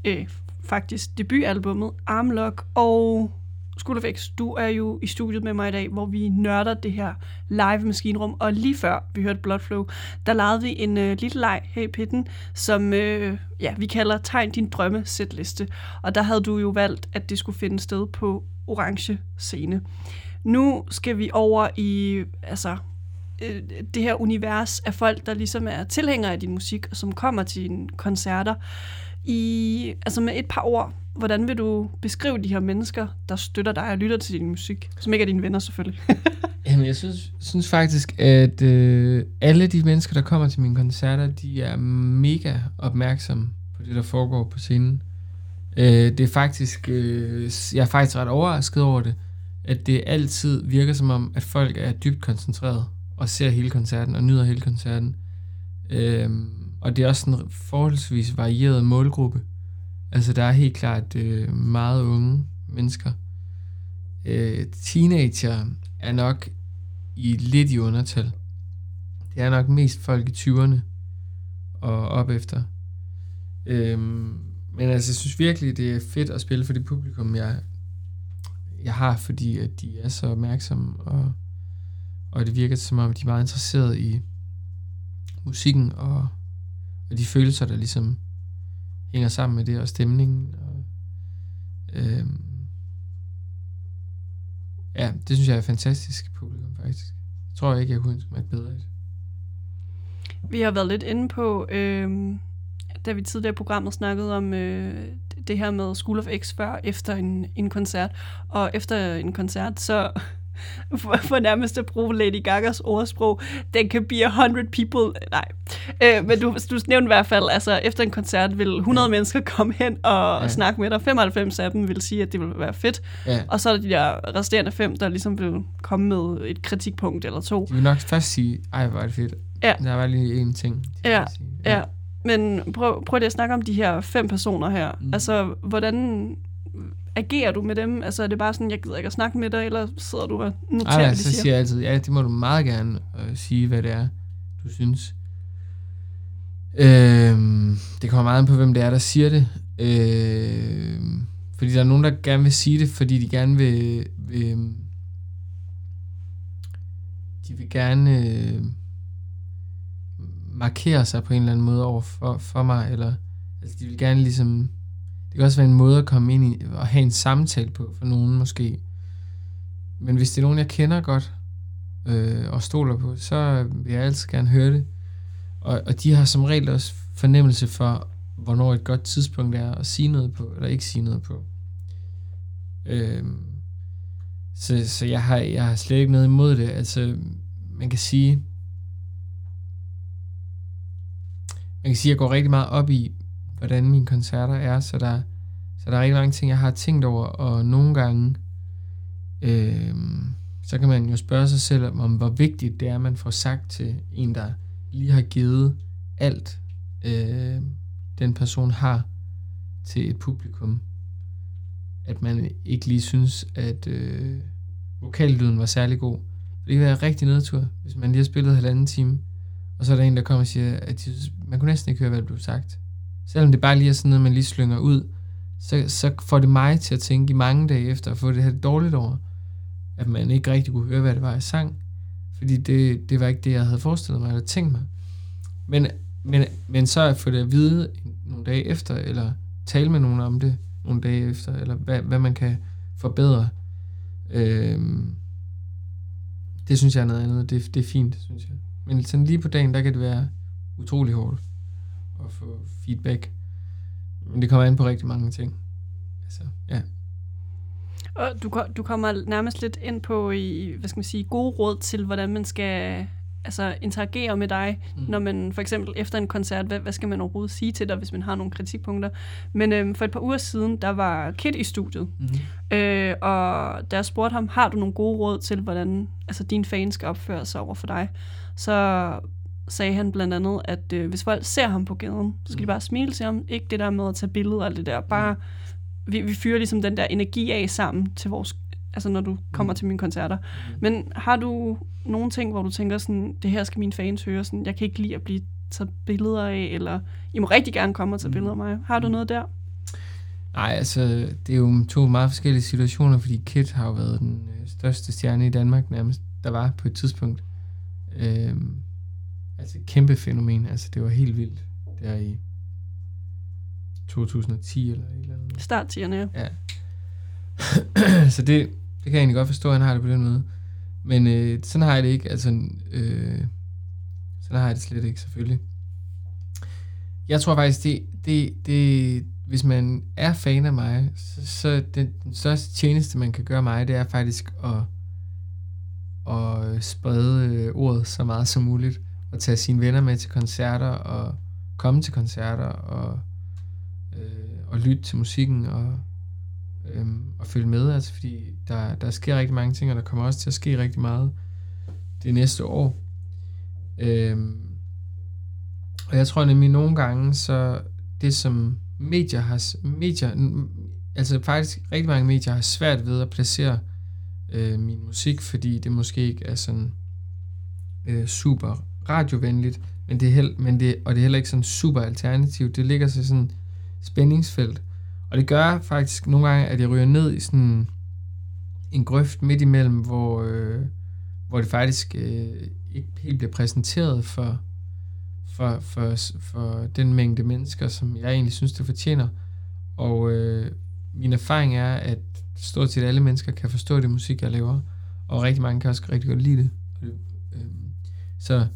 Øh, faktisk debutalbummet Armlock. Og School of X, du er jo i studiet med mig i dag, hvor vi nørder det her live maskinrum. Og lige før vi hørte Blood Flow, der lavede vi en øh, lille leg her i pitten, som øh, ja, vi kalder Tegn din drømme setliste. Og der havde du jo valgt, at det skulle finde sted på orange scene. Nu skal vi over i altså, øh, det her univers af folk, der ligesom er tilhængere af din musik, og som kommer til dine koncerter. I, altså med et par ord, hvordan vil du beskrive de her mennesker, der støtter dig og lytter til din musik? Som ikke er dine venner selvfølgelig. Jamen, jeg synes, synes faktisk, at øh, alle de mennesker, der kommer til mine koncerter, de er mega opmærksomme på det, der foregår på scenen. Øh, det er faktisk, øh, jeg er faktisk ret overrasket over det, at det altid virker som om, at folk er dybt koncentreret og ser hele koncerten og nyder hele koncerten. Øhm, og det er også en forholdsvis varieret målgruppe. Altså, der er helt klart øh, meget unge mennesker. Øh, teenager er nok i lidt i undertal. Det er nok mest folk i 20'erne og op efter. Øhm, men altså, jeg synes virkelig, det er fedt at spille for det publikum, jeg, jeg har, fordi at de er så opmærksomme, og, og det virker som om, de er meget interesserede i musikken, og, og de følelser, der ligesom hænger sammen med det, og stemningen. Og, øhm, ja, det synes jeg er fantastisk publikum, faktisk. Jeg tror ikke, jeg kunne ønske mig et bedre et. Vi har været lidt inde på, øh, da vi tidligere i programmet snakkede om øh, det her med School of X før, efter en, en koncert. Og efter en koncert, så for, for nærmest at bruge Lady Gagas ordsprog, den kan be a hundred people. Nej, øh, men du, du nævnte i hvert fald, altså efter en koncert vil 100 ja. mennesker komme hen og Ja. ja. snakke med dig. 95 af dem vil sige, at det vil være fedt. Ja. Og så er der de der resterende fem, der ligesom vil komme med et kritikpunkt eller to. De vil nok først sige, ej, hvor er det fedt. Ja. Der var lige en ting. Ja, sige. Ja, men prøv, prøv lige at snakke om de her fem personer her. Mm. Altså, hvordan agerer du med dem? Altså, er det bare sådan, jeg gider ikke at snakke med dig, eller sidder du og noterer, Ej, nej, så siger? siger jeg altid, ja, det må du meget gerne øh, sige, hvad det er, du synes. Øhm, det kommer meget an på, hvem det er, der siger det. Øhm, fordi der er nogen, der gerne vil sige det, fordi de gerne vil... vil de vil gerne øh, markere sig på en eller anden måde over for, for mig, eller altså, de vil gerne ligesom... Det kan også være en måde at komme ind i og have en samtale på for nogen måske. Men hvis det er nogen, jeg kender godt øh, og stoler på, så vil jeg altid gerne høre det. Og, og de har som regel også fornemmelse for, hvornår et godt tidspunkt er at sige noget på, eller ikke sige noget på. Øh, så så jeg, har, jeg har slet ikke noget imod det. Altså, man kan sige, man kan sige, at jeg går rigtig meget op i, hvordan mine koncerter er, så der, så der er rigtig mange ting, jeg har tænkt over, og nogle gange, øh, så kan man jo spørge sig selv om, hvor vigtigt det er, at man får sagt til en, der lige har givet alt, øh, den person har til et publikum, at man ikke lige synes, at øh, vokallyden var særlig god. Det kan være rigtig nedtur, hvis man lige har spillet halvanden time, og så er der en, der kommer og siger, at de synes, man kunne næsten ikke høre, hvad der blev sagt. Selvom det bare lige er sådan noget, man lige slynger ud, så, så får det mig til at tænke i mange dage efter at få det her dårligt over, at man ikke rigtig kunne høre, hvad det var, jeg sang. Fordi det, det var ikke det, jeg havde forestillet mig eller tænkt mig. Men, men, men så at få det at vide nogle dage efter, eller tale med nogen om det nogle dage efter, eller hvad, hvad man kan forbedre, øhm, det synes jeg er noget andet. Det, det er fint, synes jeg. Men sådan lige på dagen, der kan det være utrolig hårdt at få feedback. Men det kommer an på rigtig mange ting. Altså, ja. Og du, du kommer nærmest lidt ind på, i, hvad skal man sige, gode råd til, hvordan man skal altså, interagere med dig, Mm. mm. når man for eksempel efter en koncert, hvad, hvad skal man overhovedet sige til dig, hvis man har nogle kritikpunkter. Men øhm, for et par uger siden, der var Kit i studiet, Mm-hmm. øh, og jeg spurgte ham, har du nogle gode råd til, hvordan altså, dine fans skal opføre sig over for dig, så sagde han blandt andet, at øh, hvis folk ser ham på gaden, så skal de Mm. bare smile til ham. Ikke det der med at tage billeder og alt det der. Bare, vi, vi fyrer ligesom den der energi af sammen til vores altså når du kommer Mm. til mine koncerter. Men har du nogle ting, hvor du tænker sådan, det her skal mine fans høre, sådan, jeg kan ikke lide at blive taget billeder af, eller I må rigtig gerne komme og tage Mm. billeder af mig. Har du noget der? Nej, altså, det er jo to meget forskellige situationer, fordi Kid har jo været den øh, største stjerne i Danmark nærmest, der var på et tidspunkt. Øhm, altså, et kæmpe fænomen. Altså, det var helt vildt der i 2010 eller et eller andet. Start 10'erne, ja. Ja. så det, det kan jeg egentlig godt forstå, at han har det på den måde. Men øh, sådan har jeg det ikke. Altså, øh, sådan har jeg det slet ikke, selvfølgelig. Jeg tror faktisk, det, det, det, hvis man er fan af mig, så, så den, den største tjeneste, man kan gøre mig, det er faktisk at, at sprede øh, ordet så meget som muligt at tage sine venner med til koncerter, og komme til koncerter, og, øh, og lytte til musikken, og, øh, og følge med, altså fordi der, der sker rigtig mange ting, og der kommer også til at ske rigtig meget det næste år. Øh, og jeg tror nemlig nogle gange, så det som medier har, medier, altså faktisk rigtig mange medier har svært ved at placere øh, min musik, fordi det måske ikke er sådan øh, super radiovenligt, men det er held, men det, og det er heller ikke sådan super alternativt. Det ligger sig sådan spændingsfelt. Og det gør faktisk nogle gange, at jeg ryger ned i sådan en grøft midt imellem, hvor, øh, hvor det faktisk øh, ikke helt bliver præsenteret for, for, for, for den mængde mennesker, som jeg egentlig synes, det fortjener. Og øh, min erfaring er, at stort set alle mennesker kan forstå det musik, jeg laver, og rigtig mange kan også rigtig godt lide det. Og øh, så,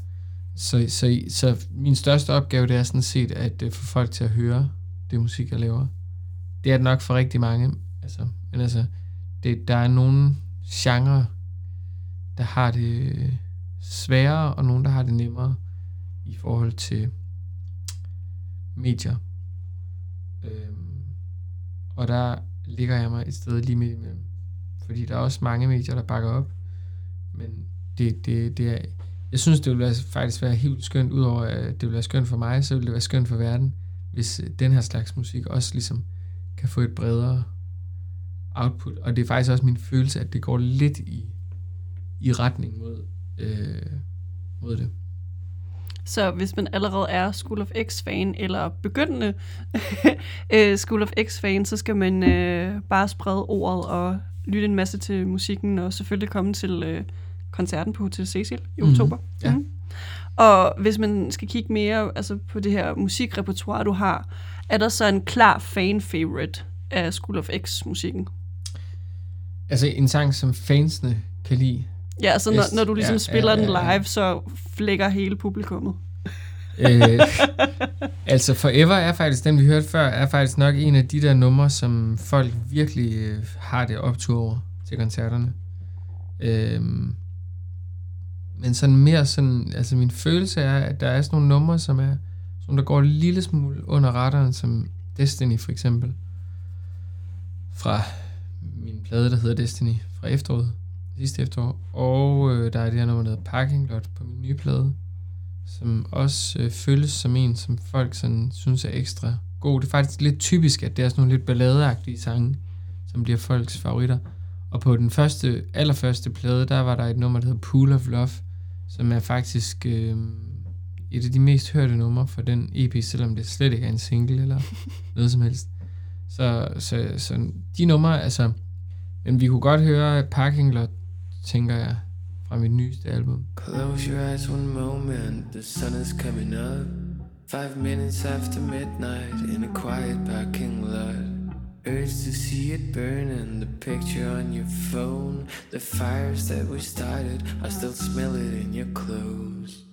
så, så, så min største opgave, det er sådan set at øh, få folk til at høre det musik, jeg laver. Det er det nok for rigtig mange. Altså, men altså, det, der er nogle genre, der har det øh, sværere, og nogle, der har det nemmere i forhold til medier. Øhm, og der ligger jeg mig et sted lige midt imellem. Fordi der er også mange medier, der bakker op. Men det, det, det er, jeg synes, det ville være, faktisk være helt skønt, udover at det ville være skønt for mig, så ville det være skønt for verden, hvis øh, den her slags musik også ligesom kan få et bredere output. Og det er faktisk også min følelse, at det går lidt i, i retning mod, øh, mod det. Så hvis man allerede er School of X-fan, eller begyndende øh, School of X-fan, så skal man øh, bare sprede ordet og lytte en masse til musikken, og selvfølgelig komme til øh, koncerten på Hotel Cecil i Mhm, oktober. ja. Mhm. Og hvis man skal kigge mere altså, på det her musikrepertoire, du har, er der så en klar fan-favorite af School of X-musikken? Altså en sang, som fansene kan lide. Ja, altså når, når du ligesom Ja, spiller ja, den ja, ja. live, så flækker hele publikummet. øh, altså Forever er faktisk, den vi hørte før, er faktisk nok en af de der numre, som folk virkelig øh, har det optur over til koncerterne. Øhm, men sådan mere sådan, altså min følelse er, at der er sådan nogle numre, som er, som der går en lille smule under retteren, som Destiny for eksempel. Fra min plade, der hedder Destiny, fra efteråret, sidste efterår. Og øh, der er det her nummer, der hedder Parking Lot på min nye plade, som også øh, føles som en, som folk sådan, synes er ekstra god. Det er faktisk lidt typisk, at det er sådan nogle lidt balladeagtige sange, som bliver folks favoritter. Og på den første, allerførste plade, der var der et nummer, der hedder Pool of Love, som er faktisk øh, et af de mest hørte numre for den EP, selvom det slet ikke er en single eller noget som helst. Så, så, så de numre, altså, men vi kunne godt høre Parking Lot, tænker jeg, fra mit nyeste album. Close your eyes one moment, the sun is coming up. Five minutes after midnight in a quiet parking lot. Urge to see it burn and the picture on your phone. The fires that we started, I still smell it in your clothes.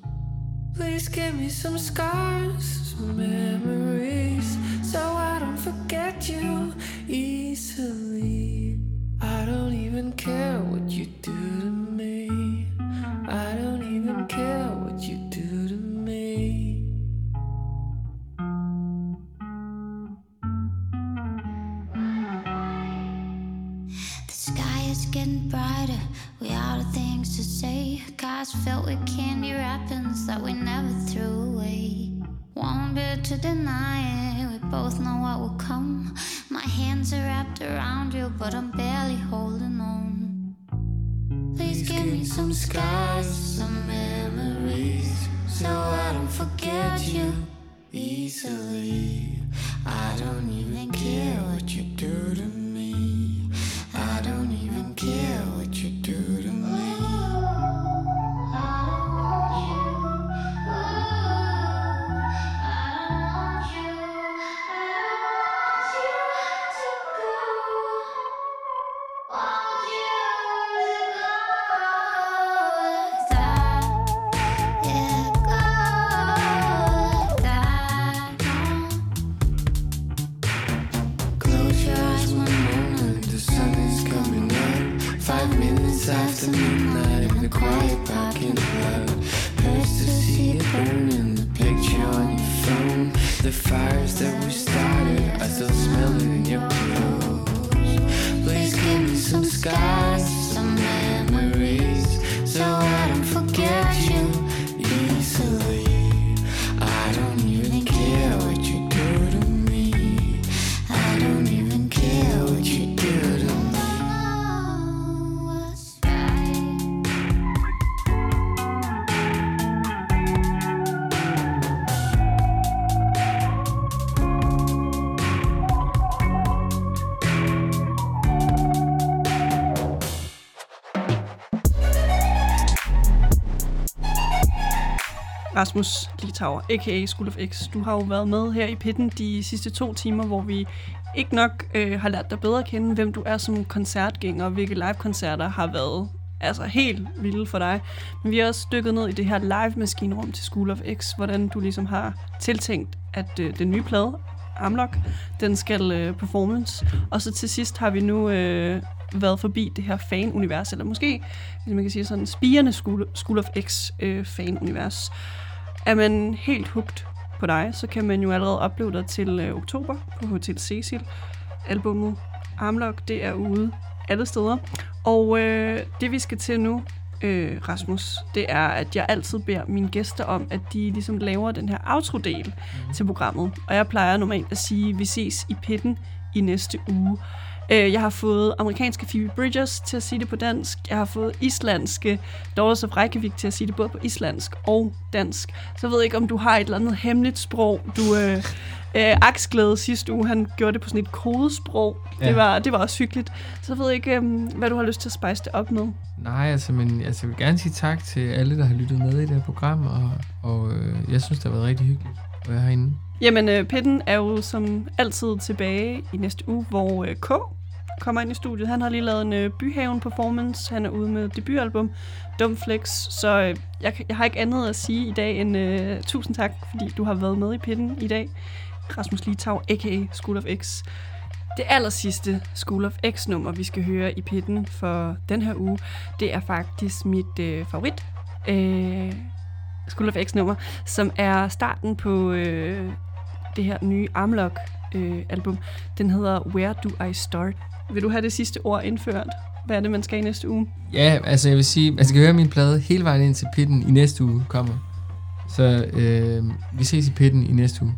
Please give me some scars, some memories, so I don't forget you easily. I don't even care what you do to me. I don't even care what you do getting brighter. We out of things to say. Cars filled with candy wrappings that we never threw away. One bit to deny it. We both know what will come. My hands are wrapped around you, but I'm barely holding on. Please, Please give me some scars, some memories, so I don't forget you easily. I don't even care what you do to me. I don't even care what you do to me. The fires that we started, I still smell it in your clothes. Please give me some skies, Rasmus Litauer, a.k.a. School of X. Du har jo været med her i pitten de sidste to timer, hvor vi ikke nok øh, har lært dig bedre at kende, hvem du er som koncertgænger, og hvilke live-koncerter har været altså helt vilde for dig. Men vi har også dykket ned i det her live-maskinrum til School of X, hvordan du ligesom har tiltænkt, at øh, den nye plade, Amlock, den skal øh, performance. Og så til sidst har vi nu øh, været forbi det her fan-univers, eller måske, hvis man kan sige sådan, spirende School, School of X øh, fan-univers. Er man helt hugt på dig, så kan man jo allerede opleve dig til øh, oktober på Hotel Cecil. Albummet Armlock, det er ude alle steder. Og øh, det vi skal til nu, øh, Rasmus, det er, at jeg altid beder mine gæster om, at de ligesom laver den her outro-del mm. til programmet. Og jeg plejer normalt at sige, at vi ses i pitten i næste uge. Øh, jeg har fået amerikanske Phoebe Bridgers til at sige det på dansk. Jeg har fået islandske Daughters of Reykjavik til at sige det både på islandsk og dansk. Så jeg ved ikke, om du har et eller andet hemmeligt sprog. Du, øh, øh, Aksglæde sidste uge, han gjorde det på sådan et kodesprog. Ja. Det, var, det var også hyggeligt. Så jeg ved ikke, øh, hvad du har lyst til at spice det op med. Nej, altså, men altså, jeg vil gerne sige tak til alle, der har lyttet med i det her program, og, og øh, jeg synes, det har været rigtig hyggeligt at være herinde. Jamen, øh, Pitten er jo som altid tilbage i næste uge, hvor øh, K kommer ind i studiet. Han har lige lavet en øh, Byhaven-performance. Han er ude med debutalbum, Dumflex. Så øh, jeg, jeg har ikke andet at sige i dag end øh, tusind tak, fordi du har været med i Pitten i dag. Rasmus Litau, a.k.a. School of X. Det aller sidste School of X-nummer, vi skal høre i Pitten for den her uge, det er faktisk mit øh, favorit. Øh, School of X-nummer, som er starten på øh, det her nye Armlock øh, album. Den hedder Where Do I Start? Vil du have det sidste ord indført? Hvad er det, man skal i næste uge? Ja, altså jeg vil sige, altså, man skal høre min plade hele vejen ind til pitten i næste uge kommer. Så øh, vi ses i pitten i næste uge.